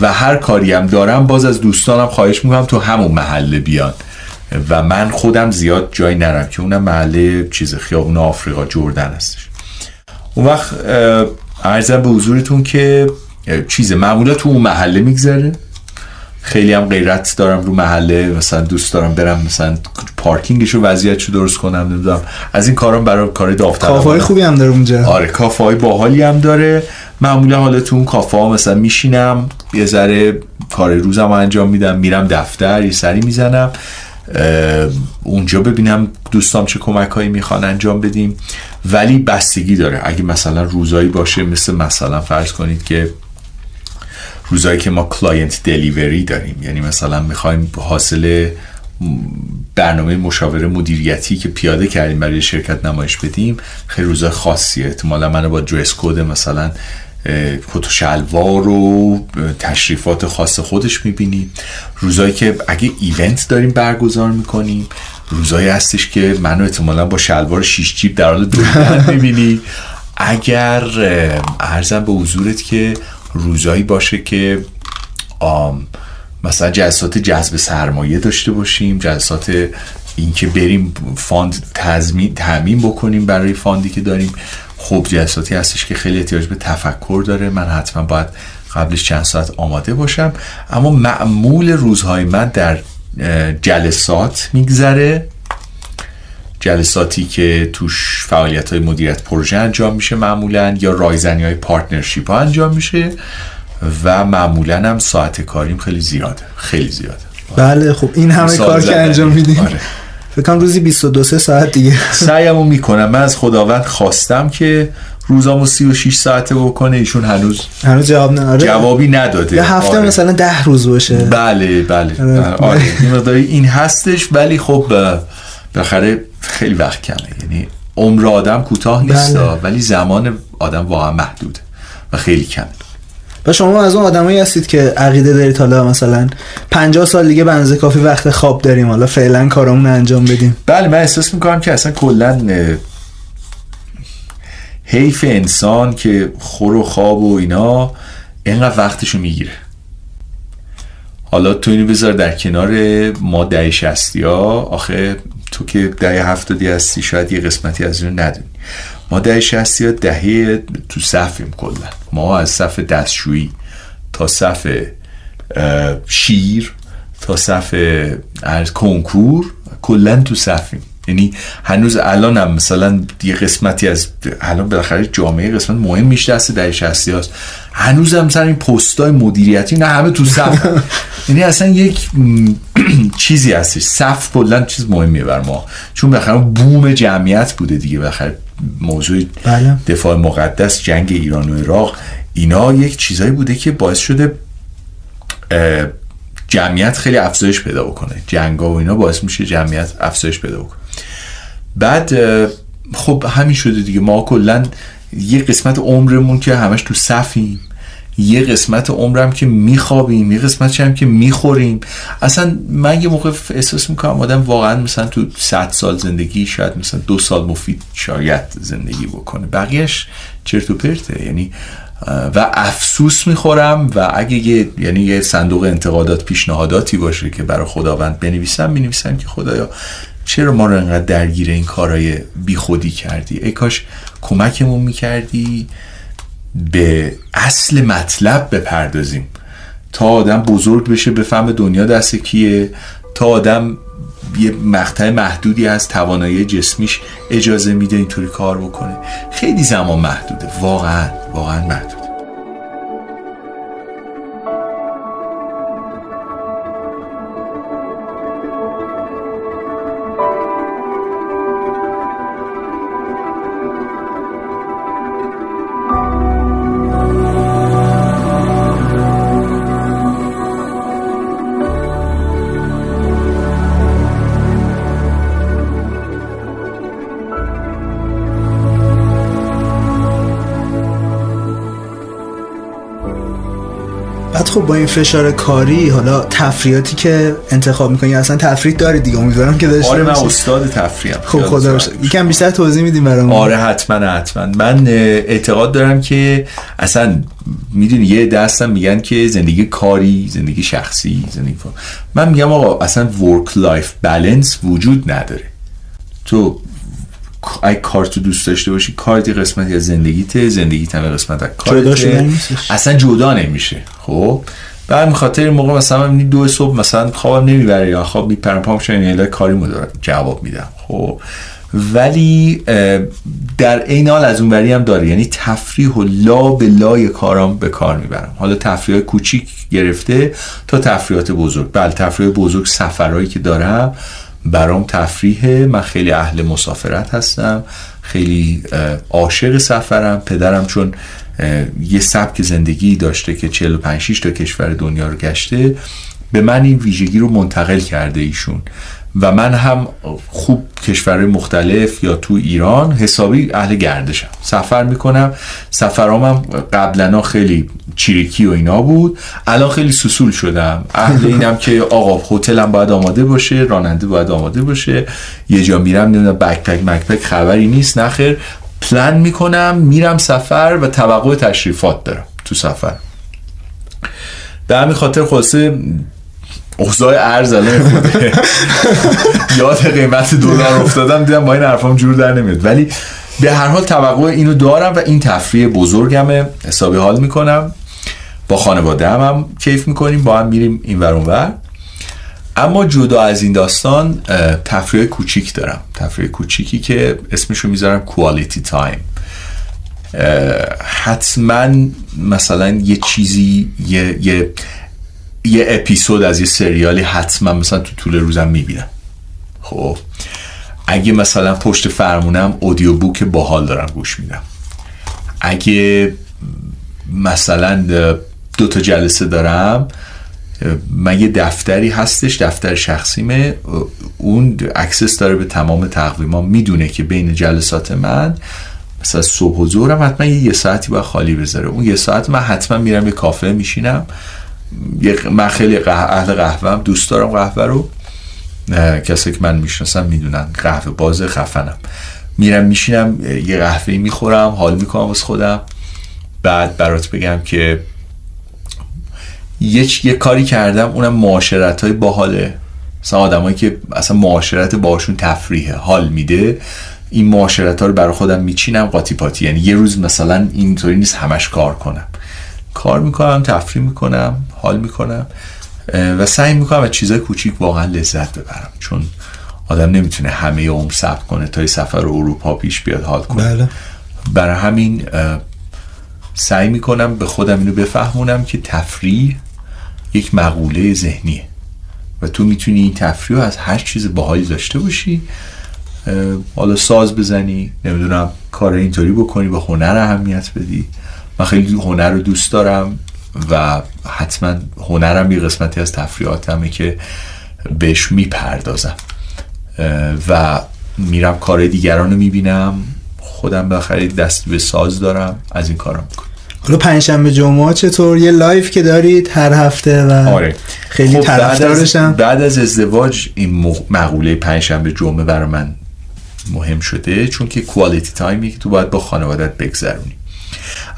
و هر کاری هم دارم باز از دوستانم خواهش می‌کنم تو همون محله بیان. و من خودم زیاد جایی نرم که اونم محله چیز خیابون آفریقا جردن هستش. اون وقت ارزم به حضورتون که چیز معمولا تو اون محله میگذره؟ خیلی هم غیرت دارم رو محله مثلا دوست دارم برم مثلا پارکینگش رو وضعیتش رو درست کنم نمی‌دونم. از این کارم برای کار داوطلب کافه خوبی هم داره اونجا. آره کافه های باحالی هم داره. معمولا حالا تو اون کافه ها مثلا میشینم یه ذره کار روزم انجام میدم میرم دفتر یه سری می‌زنم. اونجا ببینم دوستام چه کمک هایی می‌خوان انجام بدیم. ولی بستگی داره. اگه مثلا روزایی باشه مثل مثلا فرض کنید که روزایی که ما client delivery داریم. یعنی مثلا می‌خوایم حاصل برنامه مشاوره مدیریتی که پیاده کردیم برای شرکت نمایش بدیم خیلی روزای خاصیه. احتمالا منو با dress code مثلا کت و شلوار و تشریفات خاص خودش می‌بینیم روزایی که اگه event داریم برگزار می‌کنیم روزایی هستش که منو احتمالا با شلوار شیش جیب در حال دوربین می‌بینی. اگر عرضم به حضورت که روزایی باشه که مثلا جلسات جذب سرمایه داشته باشیم جلسات اینکه بریم fund تضمین بکنیم برای fund ی که داریم. خب جلساتی هستش که خیلی احتیاج به تفکر داره. من حتما باید قبلش چند ساعت آماده باشم. اما معمول روزهای من در جلسات میگذره. جلساتی که توش فعالیت های مدیریت پروژه انجام میشه معمولا یا رایزنی های partnership ها انجام میشه و معمولا هم ساعت کاریم خیلی زیاده خیلی زیاده. بله خب این همه کار که انجام میدیم. آره. فکر کنم روزی 22 ساعت دیگه. سعیمو می‌کنم. من از خداوند خواستم که روزامو 36 ساعته بکنه. ایشون هنوز هنوز جواب نداره جوابی نداده. یه هفته آره. مثلا 10 روز باشه. بله بله. آره, آره. این هستش. ولی خب بالاخره خیلی وقت کمه. یعنی عمر آدم کوتاه نیست بله. ولی زمان آدم واقعا محدوده و خیلی کمه. و شما از اون آدمایی هستید که عقیده دارید حالا مثلا 50 سال دیگه بنزه کافی وقت خواب داریم حالا فعلا کارمون انجام بدیم. بله من احساس می‌کنم که اصلا کلا حیف انسان که خور و خواب و اینا اینقدر وقتشو می‌گیره. حالا تو اینو بذار در کنار ما ده شستی ها آخه تو که ده هفتادی هستی شاید یه قسمتی از اینو ندونی. ما ده شستی ها دهه تو صفیم کلا. ما از صف دستشویی تا صف شیر تا صف کنکور کلا تو صفیم. یعنی هنوز الان هم مثلا یه قسمتی از الان بالاخره جامعه قسمت مهم میشه دست در شستی هست هنوز هم مثلا این پستای مدیریتی نه همه تو صف. یعنی اصلا یک چیزی هستش. صف کلا چیز مهمیه بر ما. چون بالاخره بوم جمعیت بوده دیگه. بالاخره موضوع بله. دفاع مقدس جنگ ایران و عراق اینا یک چیزایی بوده که باعث شده جمعیت خیلی افزایش پیدا بکنه. جنگا و اینا باعث میشه جمعیت افزایش پیدا بکنه. بعد خب همین شده دیگه. ما کلا یه قسمت عمرمون که همش تو صفیم. یه قسمت عمرم که میخوابیم. یه قسمت هم که می‌خوریم. اصلا من یه موقع احساس می‌کنم آدم واقعا مثلا تو 100 سال زندگی شاید مثلا دو سال مفید شاید زندگی بکنه. بقیهش چرت و پرته. یعنی و افسوس می‌خورم و اگه یه یعنی یه صندوق انتقادات پیشنهاداتی باشه که برای خداوند بنویسم می‌نویسم که خدایا چرا ما رو انقدر درگیر این کارهای بیخودی کردی؟ ای کاش کمکمون می‌کردی به اصل مطلب بپردازیم. تا آدم بزرگ بشه بفهم دنیا دست کیه؟ تا آدم یه مقطع محدودی از توانایی جسمیش اجازه میده اینطوری کار بکنه. خیلی زمان محدوده. واقعا واقعا محدود. خب با این فشار کاری حالا تفریحاتی که انتخاب می‌کنی اصلا تفریح داری دیگه امیدوارم که داشته آره من استاد تفریحم. خب خدا یکم بیشتر توضیح میدیم برام آره حتما حتما. من اعتقاد دارم که اصلا می‌دونی یه دسته میگن که زندگی کاری زندگی شخصی زندگی من میگم آقا اصلا work life balance وجود نداره. تو اگه کار تو دوست داشته باشی کارت قسمتی از زندگیته زندگی هم قسمت از کارته. اصلا جدا نمیشه. خب؟ بعد خاطر این موقع مثلا من دو صبح مثلا خوابم نمی‌بره یا خواب میپرم پام شدن یه کاری دارم جواب میدم. خب؟ ولی در این حال از اونوری هم داره. یعنی تفریح و لا به لای کارام به کار می‌برم. حالا تفریح کوچیک گرفته تا تفریحات بزرگ. بله تفریح بزرگ سفرهایی که دارم برام تفریحه. من خیلی اهل مسافرت هستم. خیلی عاشق سفرم. پدرم چون یه سبک زندگی داشته که 45 6 تا کشور دنیا رو گشته به من این ویژگی رو منتقل کرده ایشون. و من هم خوب کشورهای مختلف یا تو ایران حسابی اهل گردشم. سفر می‌کنم. سفرام هم قبلا خیلی چیریکی و اینا بود. الان خیلی سسول شدم. اهل اینم که آقا هتلم باید آماده باشه راننده باید آماده باشه. یه جا میرم نمی‌دونم بکپک مکپک خبری نیست نخیر پلن می‌کنم میرم سفر و توقع تشریفات دارم تو سفر. به همین خاطر خلاصه اوضاع ارز الان یاد قیمت دلار افتادم دیدم با این حرفام جور در نمیاد. ولی به هر حال توقع اینو دارم و این تفریح بزرگمه. حسابی حال می‌کنم. با خانواده هم, هم کیف می‌کنیم با هم میریم این ور ور اما جدا از این داستان تفریح کوچیک دارم. تفریح کوچیکی که اسمشو می‌ذارم کوالیتی تایم حتما مثلا یه چیزی یه, یه یه اپیزود از یه سریالی حتما مثلا تو طول روزم می‌بینم. خب. اگه مثلا پشت فرمونم اودیو بوک باحال دارم گوش میدم. اگه مثلا دو تا جلسه دارم من یه دفتری هستش دفتر شخصیمه. اون access داره به تمام تقویما می‌دونه که بین جلسات من مثلا صبح و ظهرم حتما یه, ساعتی باید خالی بذاره. اون یه ساعت من حتما میرم یه کافه میشینم. من خیلی اهل قهوه‌ام دوست دارم قهوه رو. کسی که من می‌شناسم می‌دونن قهوه باز خفنم. میرم میشینم یه قهوه می‌خورم حال می‌کنم از خودم. بعد برات بگم که یه, یه کاری کردم اونم معاشرت های باحاله. مثلا آدمایی که اصلا معاشرت باشون تفریحه حال میده. این معاشرت ها رو برای خودم میچینم قاطی پاتی. یعنی یه روز مثلا اینطوری نیست همش کار کنم. کار می‌کنم تفریح می‌کنم. حال می‌کنم و سعی می‌کنم از چیزای کوچیک واقعا لذت ببرم چون آدم نمی‌تونه همه عمر صبر کنه تا سفر اروپا پیش بیاد حال کنه. بله. برای همین سعی می‌کنم به خودم اینو بفهمونم که تفریح یک مقوله ذهنیه و تو می‌تونی این تفریح رو از هر چیز باحالی داشته باشی. حالا ساز بزنی نمی‌دونم کار اینطوری بکنی به هنر اهمیت بدی. من خیلی هنر رو دوست دارم. و حتما هنرم یه قسمتی از تفریحاتمه که بهش می‌پردازم. و میرم کار دیگران رو می‌بینم. خودم به خیر دست به ساز دارم. از این کارم می‌کنم. حالا پنجشنبه جمعه چطور؟ یه live که دارید هر هفته و آره. خیلی خب طرفدارشم بعد از ازدواج این مقوله پنجشنبه جمعه برای من مهم شده چون که quality time ی که تو باید با خانوادت بگذرونی.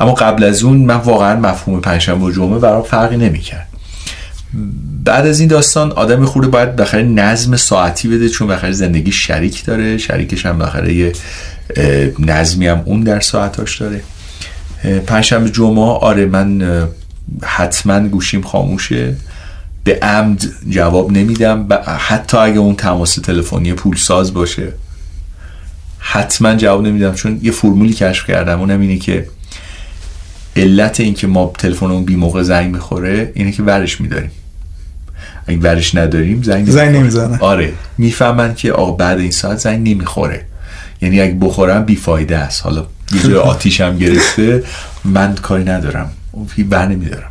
اما قبل از اون من واقعا مفهوم پنجشنبه و جمعه برام فرقی نمی‌کرد. بعد از این داستان آدم خورده باید بخیر نظم ساعتی بده چون بخیر زندگی شریک داره. شریکش هم بخیر یه نظمی هم اون در ساعتاش داره. پنجشنبه جمعه آره من حتما گوشیم خاموشه. به عمد جواب نمیدم. حتی اگه اون تماس تلفنی پولساز باشه حتما جواب نمیدم چون یه فرمولی کشف کردم. اونم اینه که علت اینکه ما تلفنمون بی موقع زنگ می‌خوره اینه که ورش میداریم. اگه ورش نداریم زنگ زنگ نمی‌زنه. آره. می‌فهمن که آقا بعد این ساعت زنگ نمی‌خوره. یعنی اگه بخورم بیفایده است. حالا یه جای آتیش هم گرفته. من کاری ندارم. اون بر نمیدارم.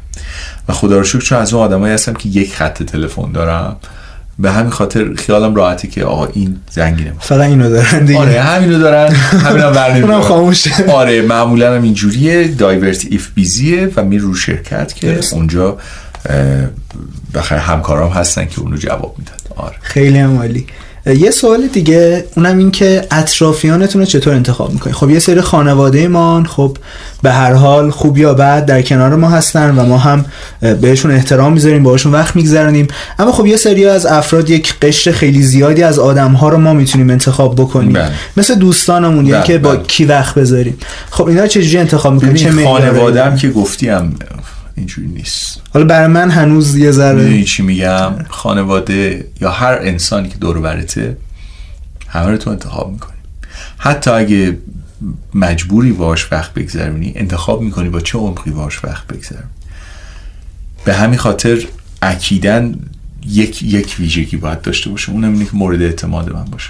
و خدا رو شکر چون از اون آدمایی هستم که یک خط تلفن دارم. به همین خاطر خیالم راحته که آقا این زنگی نمی‌خوره فقط اینو دارن دیگه. آره همینو دارن. همینم بر اونم خاموشه آره معمولا هم اینجوریه. دایورت ایف بیزیه و می رو شرکت که اونجا بخیر همکارام هستن که اونو جواب میدن. آره. خیلی عالی. یه سوال دیگه اونم این که اطرافیانتون رو چطور انتخاب می‌کنید خب یه سری خانواده ما خب به هر حال خوب یا بد در کنار ما هستن و ما هم بهشون احترام می‌ذاریم باهاشون وقت میگذرونیم. اما خب یه سری از افراد یک قشر خیلی زیادی از آدم ها رو ما می‌تونیم انتخاب بکنیم. بله. مثل دوستانمون یا که با بله. کی وقت بذاریم؟ خب اینا چجوری انتخاب می‌کنیم چه خانواده که گفتیم اینجوری نیست. حالا برای من هنوز یه ذره چی میگم؟ خانواده یا هر انسانی که دور برته همه رو تو انتخاب می‌کنی. حتی اگه مجبوری باش وقت بگذرونی انتخاب می‌کنی با چه عمقی باش وقت بگذرونی. به همین خاطر اکیدن یک یک ویژگی باید داشته باشه. اونم اینه که مورد اعتماد من باشه.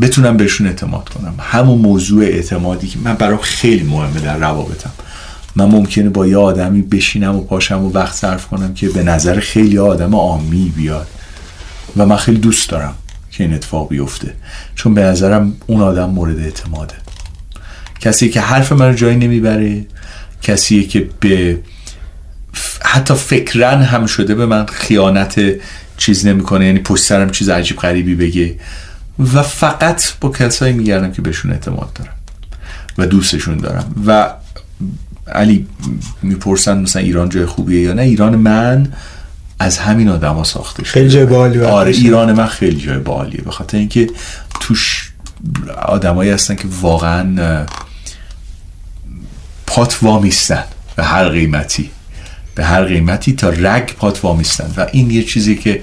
بتونم بهشون اعتماد کنم. همون موضوع اعتمادی که من برام خیلی مهمه در روابطم. من ممکنه با یه آدمی بشینم و پاشم و وقت صرف کنم که به نظر خیلی آدم آمی بیاد. و من خیلی دوست دارم که این اتفاق بیفته. چون به نظرم اون آدم مورد اعتماده. کسی که حرف من رو جایی نمی‌بره. کسی که به حتی فکرن هم شده به من خیانت چیز نمی‌کنه. یعنی پشت سرم چیز عجیب غریبی بگه. و فقط با کسایی میگردم که بهشون اعتماد دارم. و دوستشون دارم. و علی می‌پرسن مثلا ایران جای خوبیه یا نه؟ ایران من از همین ها ساخته خیلی جای بالی آره ایران من خیلی جای بالیه. به خاطر اینکه توش آدمایی هستن که واقعا پات وامیستن به هر قیمتی. به هر قیمتی تا رگ پات وامیستن و این یه چیزی که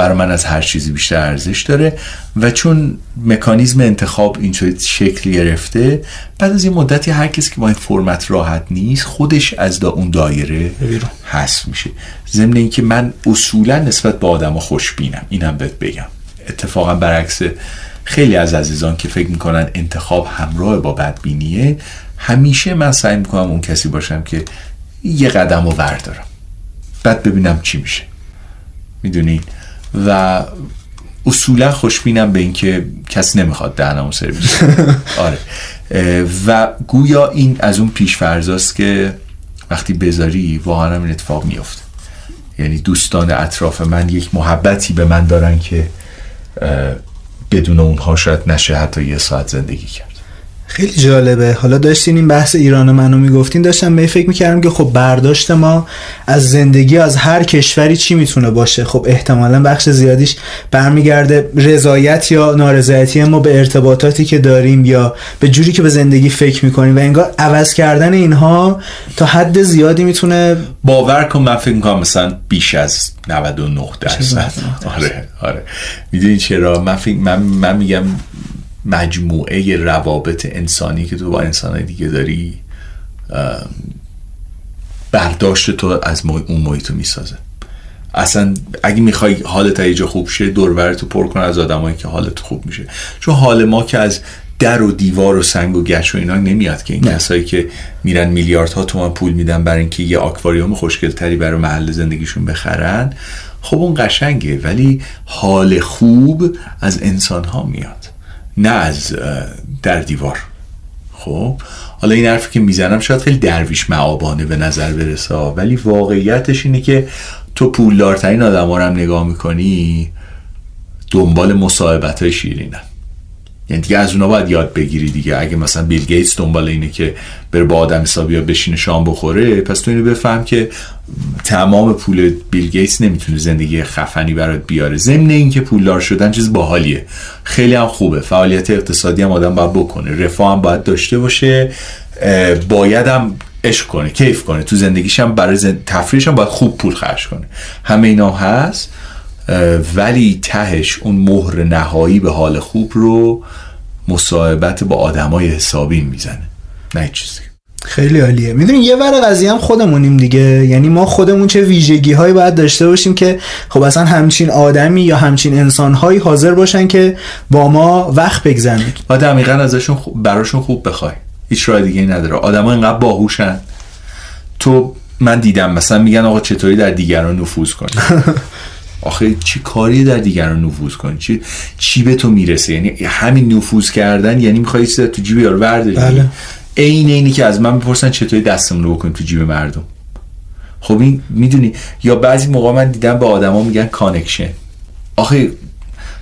برای من از هر چیزی بیشتر ارزش داره و چون مکانیزم انتخاب این شکل گرفته بعد از این مدتی هر کسی که با این فرمت راحت نیست خودش از دا اون دایره حذف میشه. ضمن اینکه من اصولا نسبت به آدم خوشبینم. اینم بهت بگم. اتفاقا برعکس خیلی از عزیزان که فکر می‌کنن انتخاب همراه با بدبینیه همیشه من سعی می‌کنم اون کسی باشم که یه قدم رو وردارم بعد ببینم چی میشه. می‌دونین و اصولا خوشبینم به اینکه کس نمی‌خواد دهنمو سرویس آره. و گویا این از اون پیش فرضاست که وقتی بذاری واقعا این اتفاق میفته یعنی دوستان اطراف من یک محبتی به من دارن که بدون اونها شاید نشه حتی یه ساعت زندگی کرد. خیلی جالبه. حالا داشتین این بحث ایران منو می‌گفتین داشتم به فکر می‌کردم که خب برداشت ما از زندگی از هر کشوری چی می‌تونه باشه؟ خب احتمالا بخش زیادیش برمیگرده رضایت یا نارضایتی ما به ارتباطاتی که داریم یا به جوری که به زندگی فکر می‌کنیم و انگار عوض کردن اینها تا حد زیادی می‌تونه باور کن من فکر می‌کنم مثلا بیش از 99 درصد. آره آره. می‌دونی چرا؟ من, من, من میگم مجموعه روابط انسانی که تو با انسان دیگه داری برداشت تو از اون محیط رو می‌سازه. اصلا اگه می‌خوای حالت یه خوب شه دوربر تو پر کن از آدمایی که حالت خوب میشه. چون حال ما که از در و دیوار و سنگ و گچ و اینا نمیاد که این کسایی که میرن میلیاردها تومان پول میدن برای اینکه یه آکواریوم خوشگل تری برای محل زندگیشون بخرن خب اون قشنگه ولی حال خوب از انسان ها میاد. نه از در دیوار. خب حالا این حرفی که می‌زنم شاید خیلی درویش معابانه به نظر برسه ولی واقعیتش اینه که تو پولدارترین آدم هم نگاه می‌کنی دنبال مصاحبت های شیرینن. یعنی دیگه از اونا باید یاد بگیری دیگه. اگه مثلا بیل گیتس دنبال اینه که بره با آدم حسابی یا بشینه شام بخوره پس تو اینو بفهم که تمام پول بیل گیتس نمی‌تونه زندگی خفنی برات بیاره. ضمن اینکه پولدار شدن چیز باحالیه. خیلی هم خوبه. فعالیت اقتصادی هم آدم باید بکنه. رفاه هم باید داشته باشه. باید هم عشق کنه کیف کنه. تو زندگیش هم برای زند... تفریحش هم باید خوب پول خرج کنه. همه اینا هست. ولی تهش اون مهر نهایی به حال خوب رو مصاحبت با آدمای حسابی می‌زنه. نه چیزی. خیلی عالیه. می‌دونی یه ور قضیه هم خودمونیم دیگه. یعنی ما خودمون چه ویژگی هایی باید داشته باشیم که خب اصلا همچین آدمی یا همچین انسان هایی حاضر باشن که با ما وقت بگذرن. و دقیقا ازشون براشون خوب بخوای. هیچ راه دیگه نداره. آدما اینقدر باهوشن. تو من دیدم مثلا میگن آقا چطوری در دیگران نفوذ کنی؟ آخه چی کاری در دیگران نفوذ کنی چی چی به تو می‌رسه؟ یعنی همین نفوذ کردن یعنی می‌خوای تو جیب یارو برداری؟ بله. عین اینی که از من بپرسن چطوری دستمون رو بکنیم تو جیب مردم. خب این می‌دونی یا بعضی موقع من دیدم به آدما میگن connection. آخه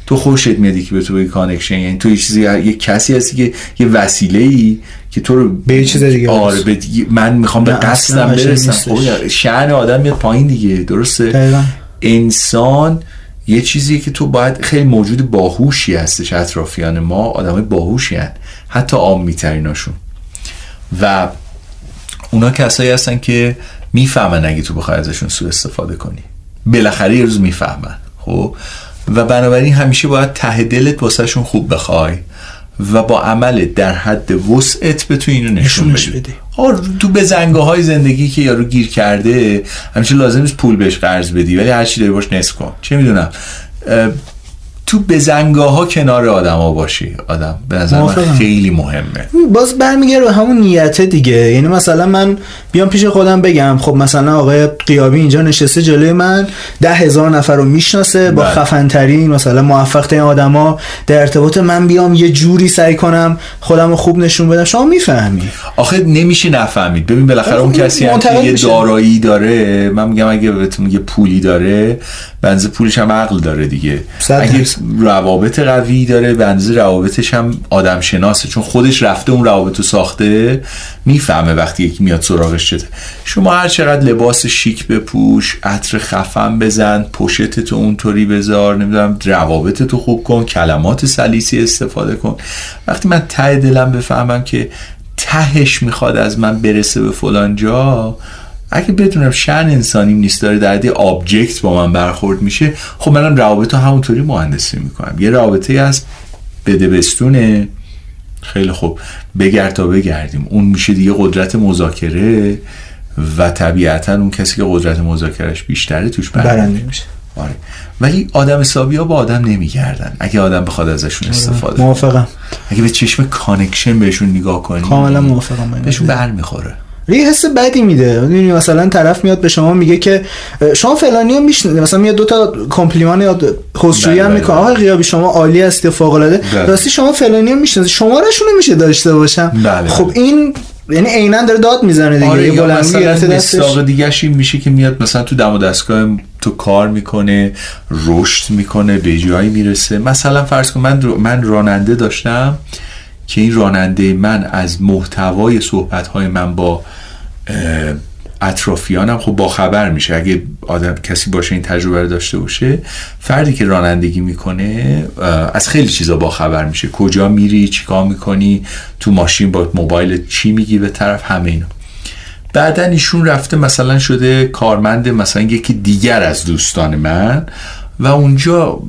تو خوشت میاد یکی به تو بگه connection یعنی تو یه چیزی یه کسی هستی که یه وسیله ای که تو رو به چیز دیگه آره به من می‌خوام به قصدم برسم. خب شأن آدم میاد پایین دیگه درسته؟ انسان یه چیزی که تو باید خیلی موجود باهوشی هستش اطرافیان ما آدمای باهوشی هستن. حتی عام میتریناشون. و اونا کسایی هستن که می‌فهمن اگه تو بخوای ازشون سوء استفاده کنی. بالاخره یه روز می‌فهمن خب؟ و بنابراین همیشه باید ته دلت واسهشون خوب بخوای. و با عمل در حد وسعت به تو اینو نشون بدی. آره، تو به زنگاه های زندگی که یارو گیر کرده همیشه لازم نیست پول بهش قرض بدی ولی هر چی داری باش نصف کن. چه می‌دونم؟ تو بزنگاه ها کنار آدما باشی. آدم به نظر من خیلی مهمه. باز برمیگره به همون نیته دیگه. یعنی مثلا من بیام پیش خودم بگم خب مثلا آقای قیابی اینجا نشسته جلوی من ده هزار نفر رو می‌شناسه با بله. خفنترین مثلا موفق ترین آدما در ارتباط من بیام یه جوری سعی کنم خودم رو خوب نشون بدم. شما می‌فهمی. آخه نمیشه نفهمید. ببین بالاخره اون کسی هم که یه دارایی داره من میگم اگه بهتون یه پولی داره بنز پولش هم عقل داره دیگه. اگه روابط قوی داره بنز روابطش هم آدم شناسه چون خودش رفته اون روابط رو ساخته می‌فهمه وقتی یکی میاد سراغش چته شما هر چقدر لباس شیک بپوش عطر خفن بزن پشت تو اونطوری بذار نمی‌دونم روابط تو خوب کن کلمات سلیسی استفاده کن. وقتی من ته دلم بفهمم که تهش می‌خواد از من برسه به فلان جا اگه بدونم شأن انسانی نیست داره در حد object با من برخورد میشه خب منم روابط رو همونطوری مهندسی می‌کنم. یه رابطه از بده بستونه. خیلی خوب. بگرد تا بگردیم. اون میشه دیگه قدرت مذاکره و طبیعتا اون کسی که قدرت مذاکرهش بیشتره توش برنده میشه. آره. ولی آدم حسابی ها با آدم نمیگردن. اگه آدم بخواد ازشون آره. استفاده موافقم. اگه به چشم connection بهشون نگاه کنی کاملا موافقم. بهشون برمیخوره. یه حس بدی میده. مثلا طرف میاد به شما میگه که شما فلانی هم میشنه مثلا میاد دو تا کمپلیمان یا خودشویی هم بله، می‌کنه. بله. آقا غیابی شما عالی هستی فوق العاده بله. راستی شما فلانی هم میشنه شما راشون میشه داشته باشم. خب این یعنی عینا داره داد می‌زنه دیگه. آره یا مثلا دیگه این میشه که میاد مثلا تو دم و دستگاه تو کار می‌کنه رشد می‌کنه به جایی می‌رسه. مثلا فرض کن من من راننده داشتم که این راننده من از محتوای صحبت های من با اطرافیانم خب با خبر میشه. اگه آدم کسی باشه این تجربه رو داشته باشه فردی که رانندگی می‌کنه از خیلی چیزا با خبر میشه. کجا میری؟ چیکار می‌کنی؟ تو ماشین با موبایل چی میگی به طرف؟ همه اینا. بعدا ایشون رفته مثلا شده کارمند مثلا یکی دیگر از دوستان من و اونجا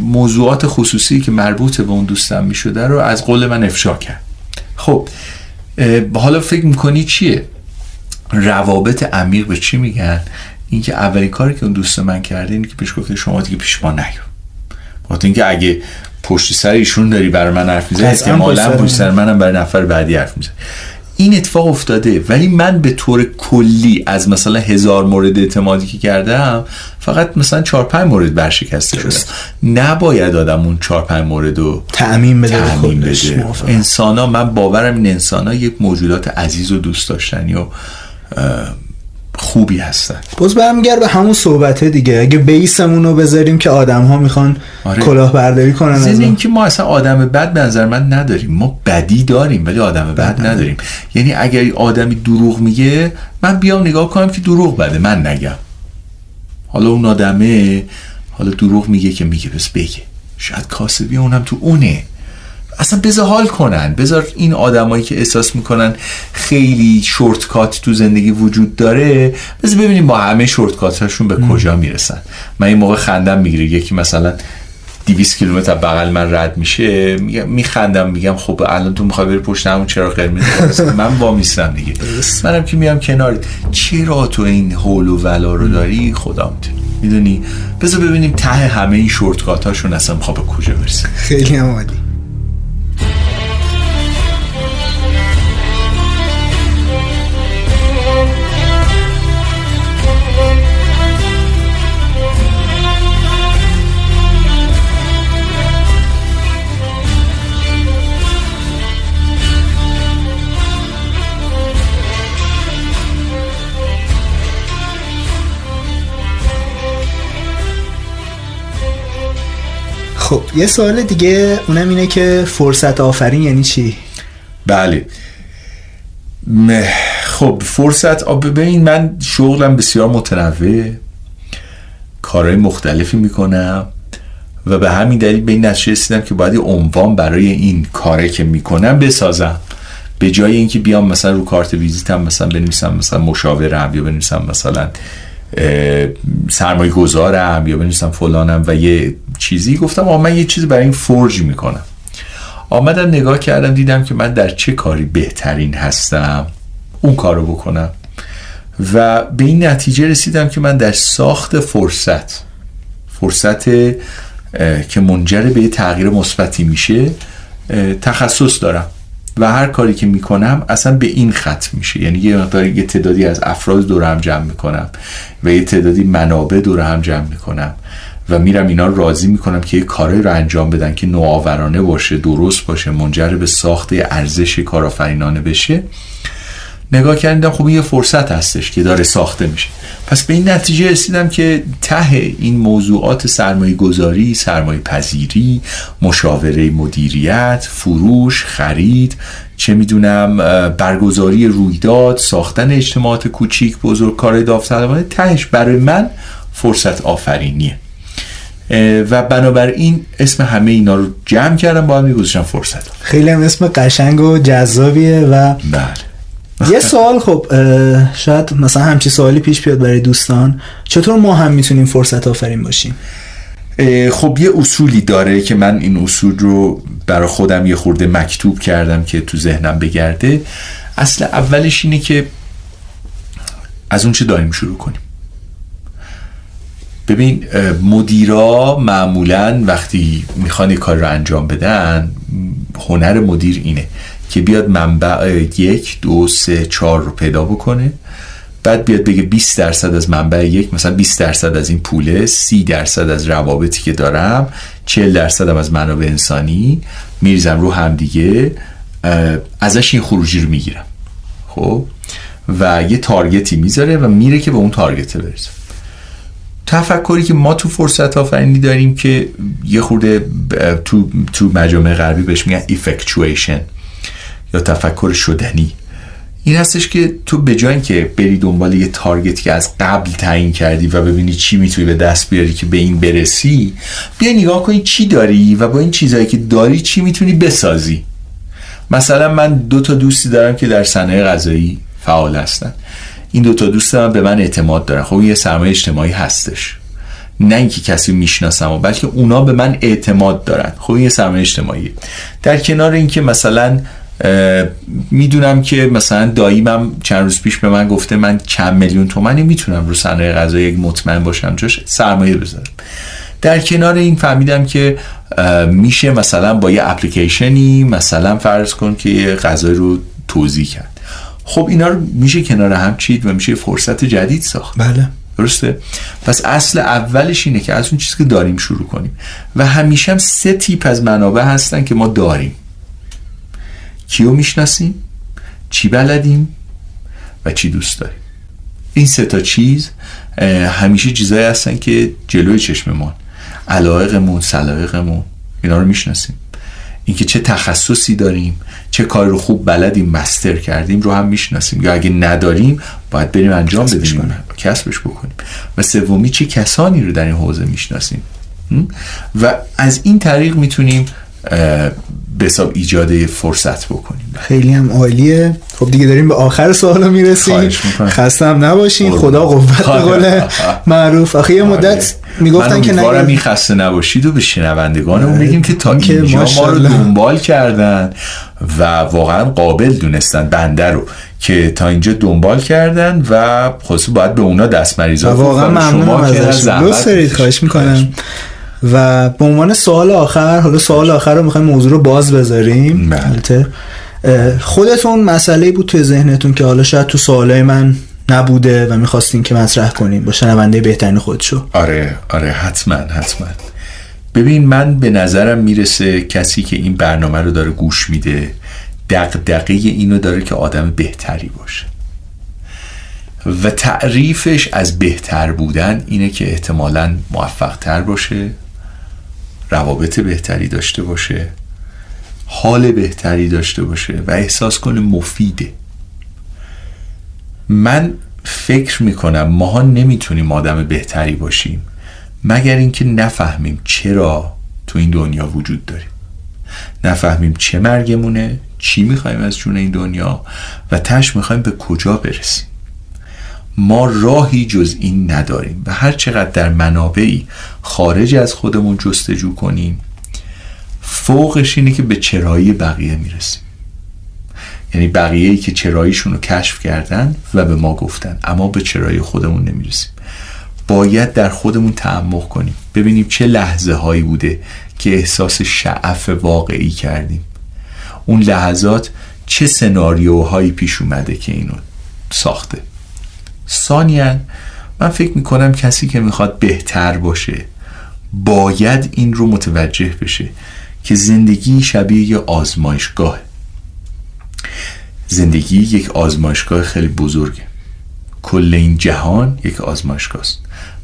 موضوعات خصوصی که مربوط به اون دوستم می‌شده رو از قول من افشا کرد. خب حالا فکر می‌کنی چیه؟ روابط عمیق به چی میگن؟ اینکه اولین کاری که اون دوست من کرده اینه که پیش گفته شما دیگه پیش ما نیو با اینکه اگه پشت سر ایشون داری برای من حرف می‌زنی احتمالاً پشت سر منم برای نفر بعدی حرف می‌زنی. این اتفاق افتاده ولی من به طور کلی از مثلا هزار مورد اعتمادی که کردم فقط مثلا چهار پنج مورد برشکسته شده نباید آدم اون چهار پنج مورد رو تعمین بده, تعمین بده. انسان ها من باورم این انسان ها یک موجودات عزیز و دوست داشتنی و خوبی هستن. باز برمیگرد به همون صحبته دیگه. اگه بیسمون رو بذاریم که آدم ها می‌خوان آره. کلاهبرداری کنن از اینکه ما اصلا آدم بد به نظر من نداریم. ما بدی داریم ولی آدم بد نداریم. یعنی اگر آدمی دروغ میگه من بیام نگاه کنم که دروغ بده. من نگم. حالا اون آدمه حالا دروغ میگه که میگه بس بگه. شاید کاسبی اونم تو اونه. اصلا بذار حال کنن. بذار این آدمایی که احساس می‌کنن خیلی شورتکات تو زندگی وجود داره بذار ببینیم با همه شورتکاتشون به کجا می‌رسن. من این موقع خندم می‌گیره. یکی مثلا 200 کیلومتر بغل من رد میشه میخندم میگم خب الان تو می‌خوای بری پشت همون چرا قرمز من وامیستم دیگه. منم که میام کنار چرا تو این هول و ولا رو داری؟ خدا می‌دونی؟ بذار ببینیم ته همه این شورتکات اصلا می‌خواد به کجا برسه. خیلی هم عالی. خب یه سوال دیگه اونم اینه که فرصت آفرین یعنی چی؟ بله. خب فرصت ببین من شغلم بسیار متنوع. کارهای مختلفی می‌کنم و به همین دلیل به این نتیجه رسیدم که باید عنوان برای این کاره که می‌کنم بسازم. به جای اینکه بیام مثلا رو کارت ویزیتم مثلا بنویسم مثلا مشاورم یا بنویسم مثلا سرمایه گذارم یا بنویسم فلانم و یه چیزی گفتم آه من یه چیزی برای این فرج می‌کنم. آمدم نگاه کردم دیدم که من در چه کاری بهترین هستم اون کارو بکنم. و به این نتیجه رسیدم که من در ساخت فرصت فرصت که منجر به تغییر مثبتی میشه تخصص دارم. و هر کاری که می‌کنم اصلا به این ختم میشه. یعنی یه مقدار یه تعدادی از افراد دور هم جمع می‌کنم و یه تعدادی منابع دور هم جمع می‌کنم. و میرم اینا رو راضی می‌کنم که یه کاری رو انجام بدن که نوآورانه باشه درست باشه منجر به ساخت ارزش کارآفرینانه بشه. نگاه کردم خب یه فرصت هستش که داره ساخته میشه. پس به این نتیجه رسیدم که ته این موضوعات سرمایه گذاری سرمایه پذیری مشاوره مدیریت فروش خرید چه می‌دونم برگزاری رویداد ساختن اجتماعات کوچیک بزرگ کار داوطلبانه تهش برای من فرصت آفرینیه. و بنابراین اسم همه اینا رو جمع کردم با هم میگذاشتم فرصت. خیلی هم اسم قشنگ و جذابیه و بله. یه سوال خب شاید مثلا همچی سوالی پیش بیاد برای دوستان. چطور ما هم می‌تونیم فرصت آفرین باشیم؟ خب یه اصولی داره که من این اصول رو برای خودم یه خورده مکتوب کردم که تو ذهنم بگرده. اصل اولش اینه که از اون چه داریم شروع کنیم؟ ببین مدیرا معمولا وقتی می‌خوان یه کار رو انجام بدن هنر مدیر اینه که بیاد منبع یک دو سه چهار رو پیدا بکنه بعد بیاد بگه 20 درصد از منبع یک مثلا 20 درصد از این پوله 30 درصد از روابطی که دارم 40 درصد از منابع انسانی میریزم رو هم دیگه ازش این خروجی رو می‌گیرم. خب؟ و یه تارگتی می‌ذاره و میره که به اون تارگت برسه تفکری که ما تو فرصت آفرینی داریم که یه خورده تو, تو مجامع غربی بهش میگن effectuation یا تفکر شدنی. این هستش که تو به جای که بری دنبال یه تارگتی که از قبل تعیین کردی و ببینی چی می‌تونی به دست بیاری که به این برسی بیا نگاه کنی چی داری و با این چیزهایی که داری چی می‌تونی بسازی. مثلا من دو تا دوستی دارم که در صنایع غذایی فعال هستن. این دو تا دوست من به من اعتماد دارن. خب یه سرمایه اجتماعی هستش. نه اینکه کسی می‌شناسم و بلکه اونا به من اعتماد دارن. خب یه سرمایه اجتماعی در کنار اینکه مثلا می‌دونم که مثلا داییمم چند روز پیش به من گفته من چند میلیون تومنی می‌تونم رو صنایع غذایی مطمئن باشم. جاش سرمایه بذارم. در کنار این فهمیدم که میشه مثلا با یه اپلیکیشنی مثلا فرض کن که غذای رو توضیح کرد. خب اینا رو میشه کنار هم چید و میشه فرصت جدید ساخت. بله. درسته؟ پس اصل اولش اینه که از اون چیزی که داریم شروع کنیم. و همیشه هم سه تیپ از منابع هستن که ما داریم. کیو می‌شناسیم؟ چی بلدیم؟ و چی دوست داریم. این سه تا چیز همیشه چیزایی هستن که جلوی چشممون علایقمون سلایقمون اینا رو می‌شناسیم. اینکه چه تخصصی داریم چه کار رو خوب بلدیم مستر کردیم رو هم می‌شناسیم. یا اگه نداریم باید بریم انجام بدیم. کسبش بکنیم. و سومی چه کسانی رو در این حوزه می‌شناسیم؟ و از این طریق می‌تونیم به حساب ایجاد فرصت بکنیم. خیلی هم عالیه. خب دیگه داریم به آخر سوال می‌رسیم. خسته هم نباشین. خدا قوت قول معروف. آخه یه آره. مدت می‌گفتن که نه. این خسته نباشید و به شنوندگانمون بگیم که تا اینجا ما رو دنبال کردن. و واقعا قابل دونستن بنده رو که تا اینجا دنبال کردن و خصوص باید به اونا دست مریضا واقعا ممنونم ازشون. خواهش می‌کنم. و به عنوان سوال آخر حالا سوال آخر رو می‌خوایم موضوع رو باز بذاریم. بله. خودتون مسئله بود توی ذهنتون که حالا شاید تو سوالای من نبوده و می‌خواستین که مطرح کنیم. با شنونده بهترین خودشو. آره آره حتما حتما. ببین من به نظرم می‌رسه کسی که این برنامه رو داره گوش میده دقدقه اینو داره که آدم بهتری باشه. و تعریفش از بهتر بودن اینه که احتمالا موفق تر باشه روابط بهتری داشته باشه حال بهتری داشته باشه و احساس کنه مفیده. من فکر می‌کنم ماها نمی‌تونیم آدم بهتری باشیم. مگر اینکه نفهمیم چرا تو این دنیا وجود داریم. نفهمیم چه مرگمونه چی می‌خوایم از جون این دنیا و تش می‌خوایم به کجا برسیم. ما راهی جز این نداریم و هر چقدر در منابعی خارج از خودمون جستجو کنیم فوقش اینه که به چرایی بقیه می‌رسیم. یعنی بقیه ای که چراییشون رو کشف کردن و به ما گفتن اما به چرایی خودمون نمی‌رسیم. باید در خودمون تعمق کنیم. ببینیم چه لحظه هایی بوده که احساس شعف واقعی کردیم. اون لحظات چه سناریوهایی پیش اومده که اینو ساخته. ثانیا من فکر می‌کنم کسی که می‌خواد بهتر باشه باید این رو متوجه بشه که زندگی شبیه یه آزمایشگاه. زندگی یک آزمایشگاه خیلی بزرگه. کل این جهان یک آزمایشگاه است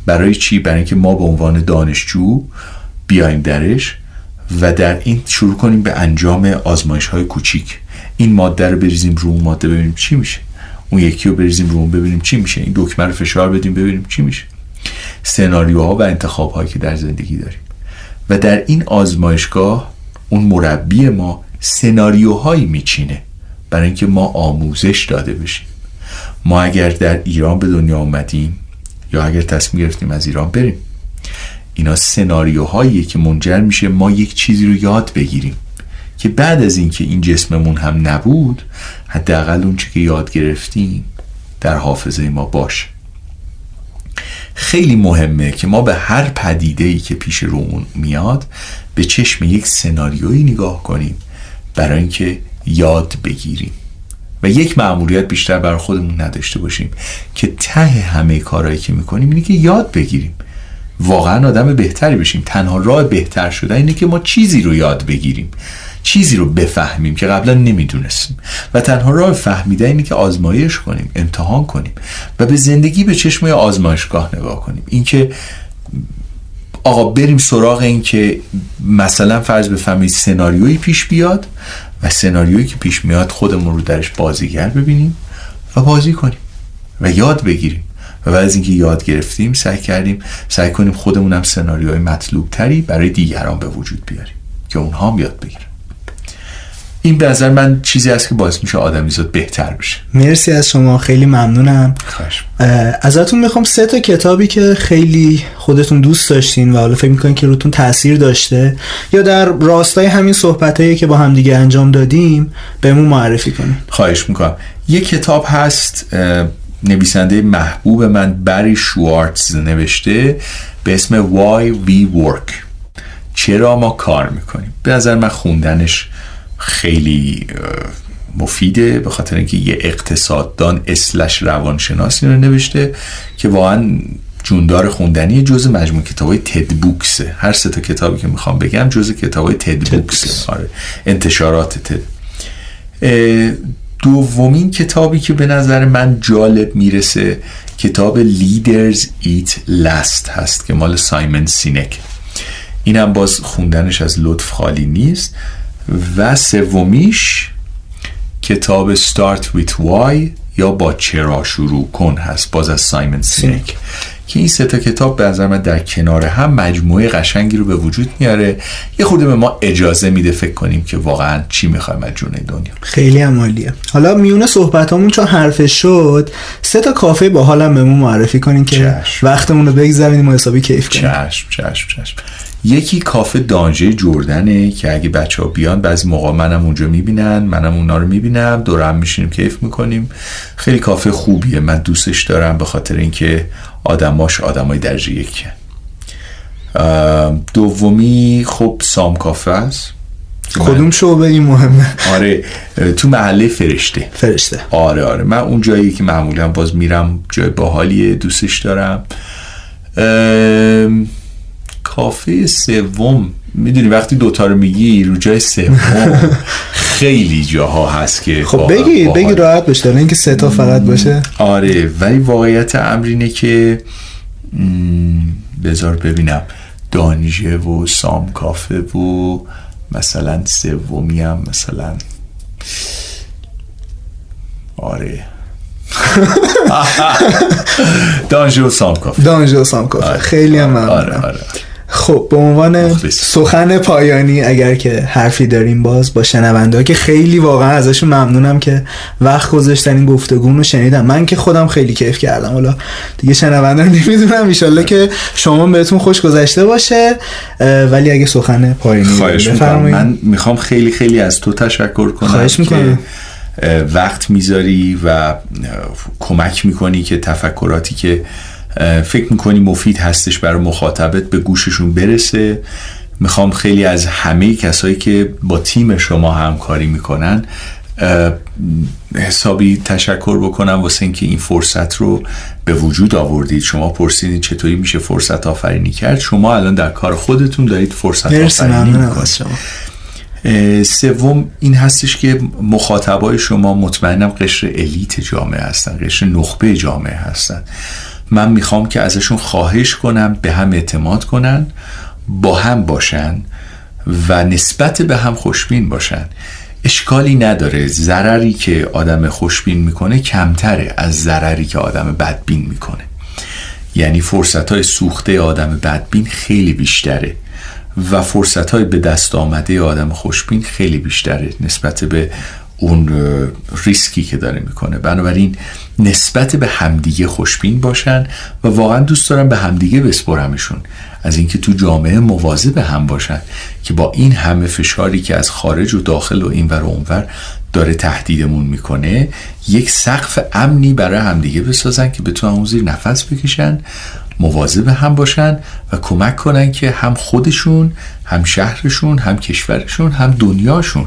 برای چی؟ برای اینکه ما به عنوان دانشجو بیایم درش و در این شروع کنیم به انجام آزمایش های کوچیک. این ماده رو بریزیم رو اون ماده ببینیم چی میشه. اون یکی رو بریزیم رو اون ببینیم چی میشه. این دکمه رو فشار بدیم ببینیم چی میشه. سناریوها و انتخاب هایی که در زندگی داریم. و در این آزمایشگاه اون مربی ما سناریوهایی میچینه برای اینکه ما آموزش داده بشیم. ما اگر در ایران به دنیا آمدیم یا اگر تصمیم گرفتیم از ایران بریم. اینا سناریوهایی که منجر میشه ما یک چیزی رو یاد بگیریم که بعد از اینکه این جسممون هم نبود حداقل اون که یاد گرفتیم در حافظه ما باشه. خیلی مهمه که ما به هر پدیده ای که پیش رومون میاد به چشم یک سناریویی نگاه کنیم برای اینکه یاد بگیریم. و یک معمولیت بیشتر برای خودمون نداشته باشیم که ته همه کارهایی که می‌کنیم اینه که یاد بگیریم. واقعا آدم بهتری بشیم. تنها راه بهتر شدن اینه که ما چیزی رو یاد بگیریم. چیزی رو بفهمیم که قبلا نمی‌دونستیم. و تنها راه فهمیدن اینه که آزمایش کنیم امتحان کنیم و به زندگی به چشم آزمایشگاه نگاه کنیم. اینکه آقا بریم سراغ این که مثلا فرض بفهمید سناریویی پیش بیاد و سناریویی که پیش میاد خودمون رو درش بازیگر ببینیم و بازی کنیم و یاد بگیریم. و بعد از اینکه یاد گرفتیم سعی کردیم سعی کنیم خودمون هم سناریوهای مطلوب تری برای دیگران به وجود بیاریم که اونها هم یاد بگیرن. این به نظر من چیزی است که باعث میشه آدمیزاد بهتر بشه. مرسی از شما خیلی ممنونم. ازتون می‌خوام سه تا کتابی که خیلی خودتون دوست داشتین و حالا فکر می‌کنین که روتون تاثیر داشته یا در راستای همین صحبتایی که با هم دیگه انجام دادیم بهمون معرفی کنین. خواهش می‌کنم. یه کتاب هست نویسنده محبوب من بری شوارتز نوشته به اسم Why We Work. چرا ما کار می‌کنیم؟ به نظر من خوندنش خیلی مفیده به خاطر اینکه یه اقتصاددان اسلش روانشناسی رو نوشته که واقعا جوندار خوندنی جز مجموع کتاب های تد بوکسه. هر سه تا کتابی که می‌خوام بگم جز کتاب های تد بوکسه. آره. انتشارات تد. دومین کتابی که به نظر من جالب می‌رسه کتاب Leaders Eat Last هست که مال سایمن سینک. اینم باز خوندنش از لطف خالی نیست. و سومیش کتاب Start with Why یا با چرا شروع کن هست. باز از سایمن سینک. که این سه تا کتاب به نظر من در کنار هم مجموعه قشنگی رو به وجود میاره. یه خورده به ما اجازه میده فکر کنیم که واقعا چی می‌خوایم از جون دنیا. خیلی عمالیه حالا میونه صحبتامون چون حرفش شد سه تا کافه با حالم بهمون معرفی کنیم که چشم. وقتمون رو بگذاریم و حسابی کیف کنیم. چشم چشم چشم. یکی کافه دانجه جردنه که اگه بچه ها بیان بعضی موقع منم اونجا می‌بینن منم اونا رو می‌بینم دورم میشینیم کیف می‌کنیم. خیلی کافه خوبیه من دوستش دارم به خاطر اینکه آدماش آدمای درجه یک دومی خب سام کافه است. کدوم شعبه این مهمه؟ آره تو محله فرشته. فرشته. آره آره. من اون جایی که معمولا باز میرم جای باحالیه دوستش دارم. کافه سوم. می‌دونی وقتی دوتا رو میگی رو جای سوم. خیلی جاها هست که خب بگی بگی راحت باشه اینکه سه تا فقط باشه. آره ولی واقعیت امر اینه که بذار ببینم. دانیژه و سام کافه و مثلا سومی هم مثلا. آره. دانجو و سام کافه دانجو و سام کافه آره. خیلی هم آره آره. خب به عنوان سخن پایانی اگر که حرفی داریم باز با شنونده که خیلی واقعا ازشون ممنونم که وقت گذاشتن این گفتگو رو شنیدم. من که خودم خیلی کیف کردم. حالا دیگه شنونده نمی‌دونم. ایشالله که شما بهتون خوش گذشته باشه. ولی اگه سخن پایانی خواهش من می‌خوام خیلی خیلی از تو تشکر کنم خواهش می‌کنم. وقت می‌ذاری و کمک می‌کنی که تفکراتی که فکر می‌کنی مفید هستش برای مخاطبت به گوششون برسه؟ می‌خوام خیلی از همه کسایی که با تیم شما همکاری می‌کنن حسابی تشکر بکنم واسه اینکه این فرصت رو به وجود آوردید. شما پرسیدید چطوری میشه فرصت آفرینی کرد. شما الان در کار خودتون دارید فرصت آفرینی می‌کنید. سوم این هستش که مخاطبای شما مطمئنم قشر الیت جامعه هستن قشر نخبه جامعه هستن. من می‌خوام که ازشون خواهش کنم به هم اعتماد کنن با هم باشن و نسبت به هم خوشبین باشن. اشکالی نداره. ضرری که آدم خوشبین می‌کنه کمتره از ضرری که آدم بدبین می‌کنه. یعنی فرصت های سوخته آدم بدبین خیلی بیشتره و فرصت های به دست آمده آدم خوشبین خیلی بیشتره نسبت به اون ریسکی که داره می‌کنه. بنابراین نسبت به همدیگه خوشبین باشن و واقعا دوست دارم به همدیگه بسپرمشون از اینکه تو جامعه مواظب به هم باشن که با این همه فشاری که از خارج و داخل و اینور و اونور داره تهدیدمون می‌کنه یک سقف امنی برای همدیگه بسازن که بتونن اون زیر نفس بکشن مواظب هم باشن و کمک کنن که هم خودشون هم شهرشون هم کشورشون هم دنیاشون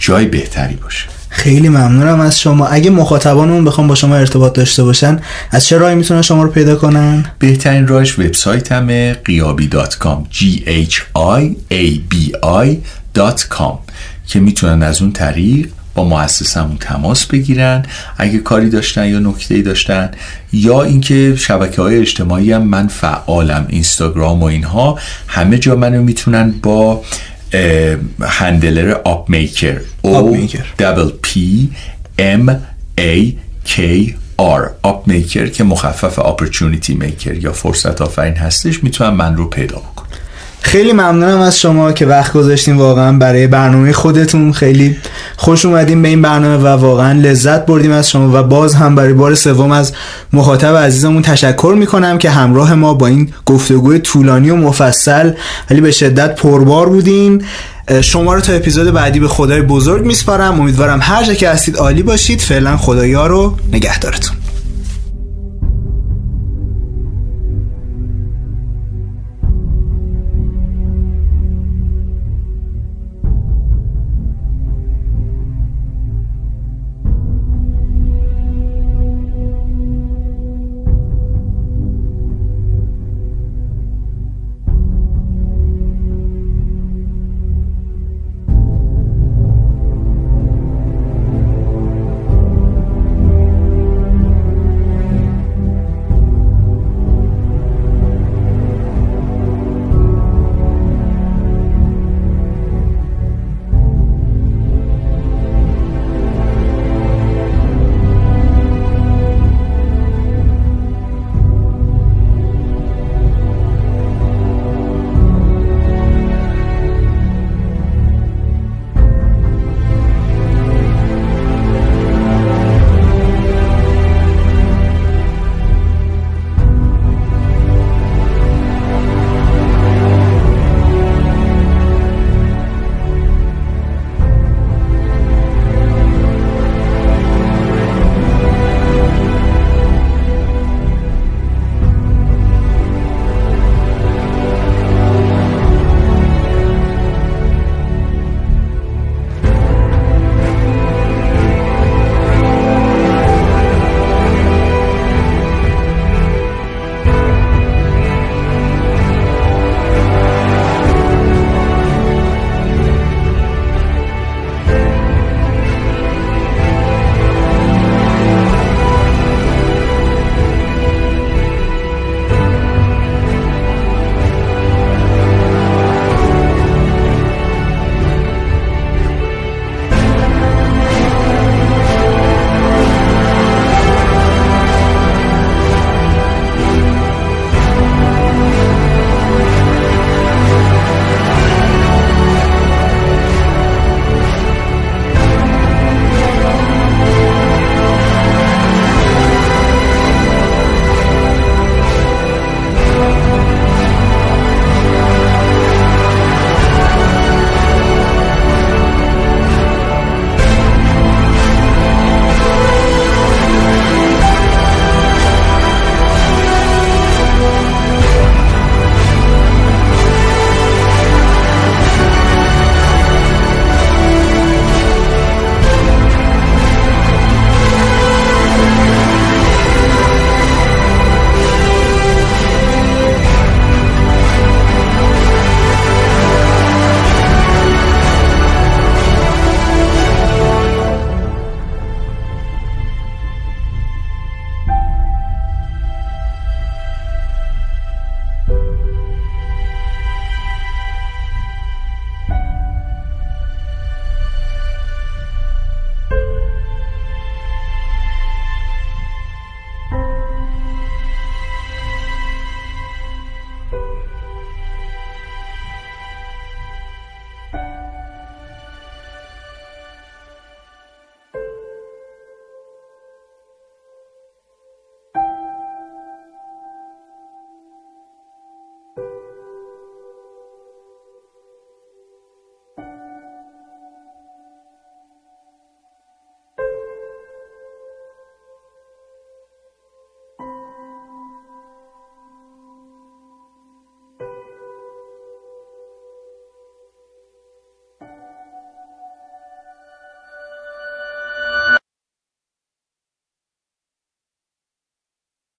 جای بهتری باشه. خیلی ممنونم از شما. اگه مخاطبانمون بخوام با شما ارتباط داشته باشن از چه راهی می‌تونن شما رو پیدا کنن؟ بهترین راهش وبسایتمه غیابی dot com g h i a b i dot com که می‌تونن از اون طریق با مؤسسمون تماس بگیرن. اگه کاری داشتن یا نکته داشتن یا اینکه شبکه های اجتماعی هم من فعالم اینستاگرام و اینها همه جا منو می‌تونن با handle آپ میکر O double P M A K R آپ میکر که مخفف opportunity maker یا فرصت آفرین هستش می‌تونن من رو پیدا بکن خیلی ممنونم از شما که وقت گذاشتین واقعا برای برنامه خودتون. خیلی خوش اومدیم به این برنامه و واقعا لذت بردیم از شما و باز هم برای بار سوم از مخاطب عزیزمون تشکر می‌کنم که همراه ما با این گفتگوی طولانی و مفصل ولی به شدت پربار بودین. شما رو تا اپیزود بعدی به خدای بزرگ میسپارم. امیدوارم هر جا که هستید عالی باشید. فعلا خدایا رو نگهدارتون.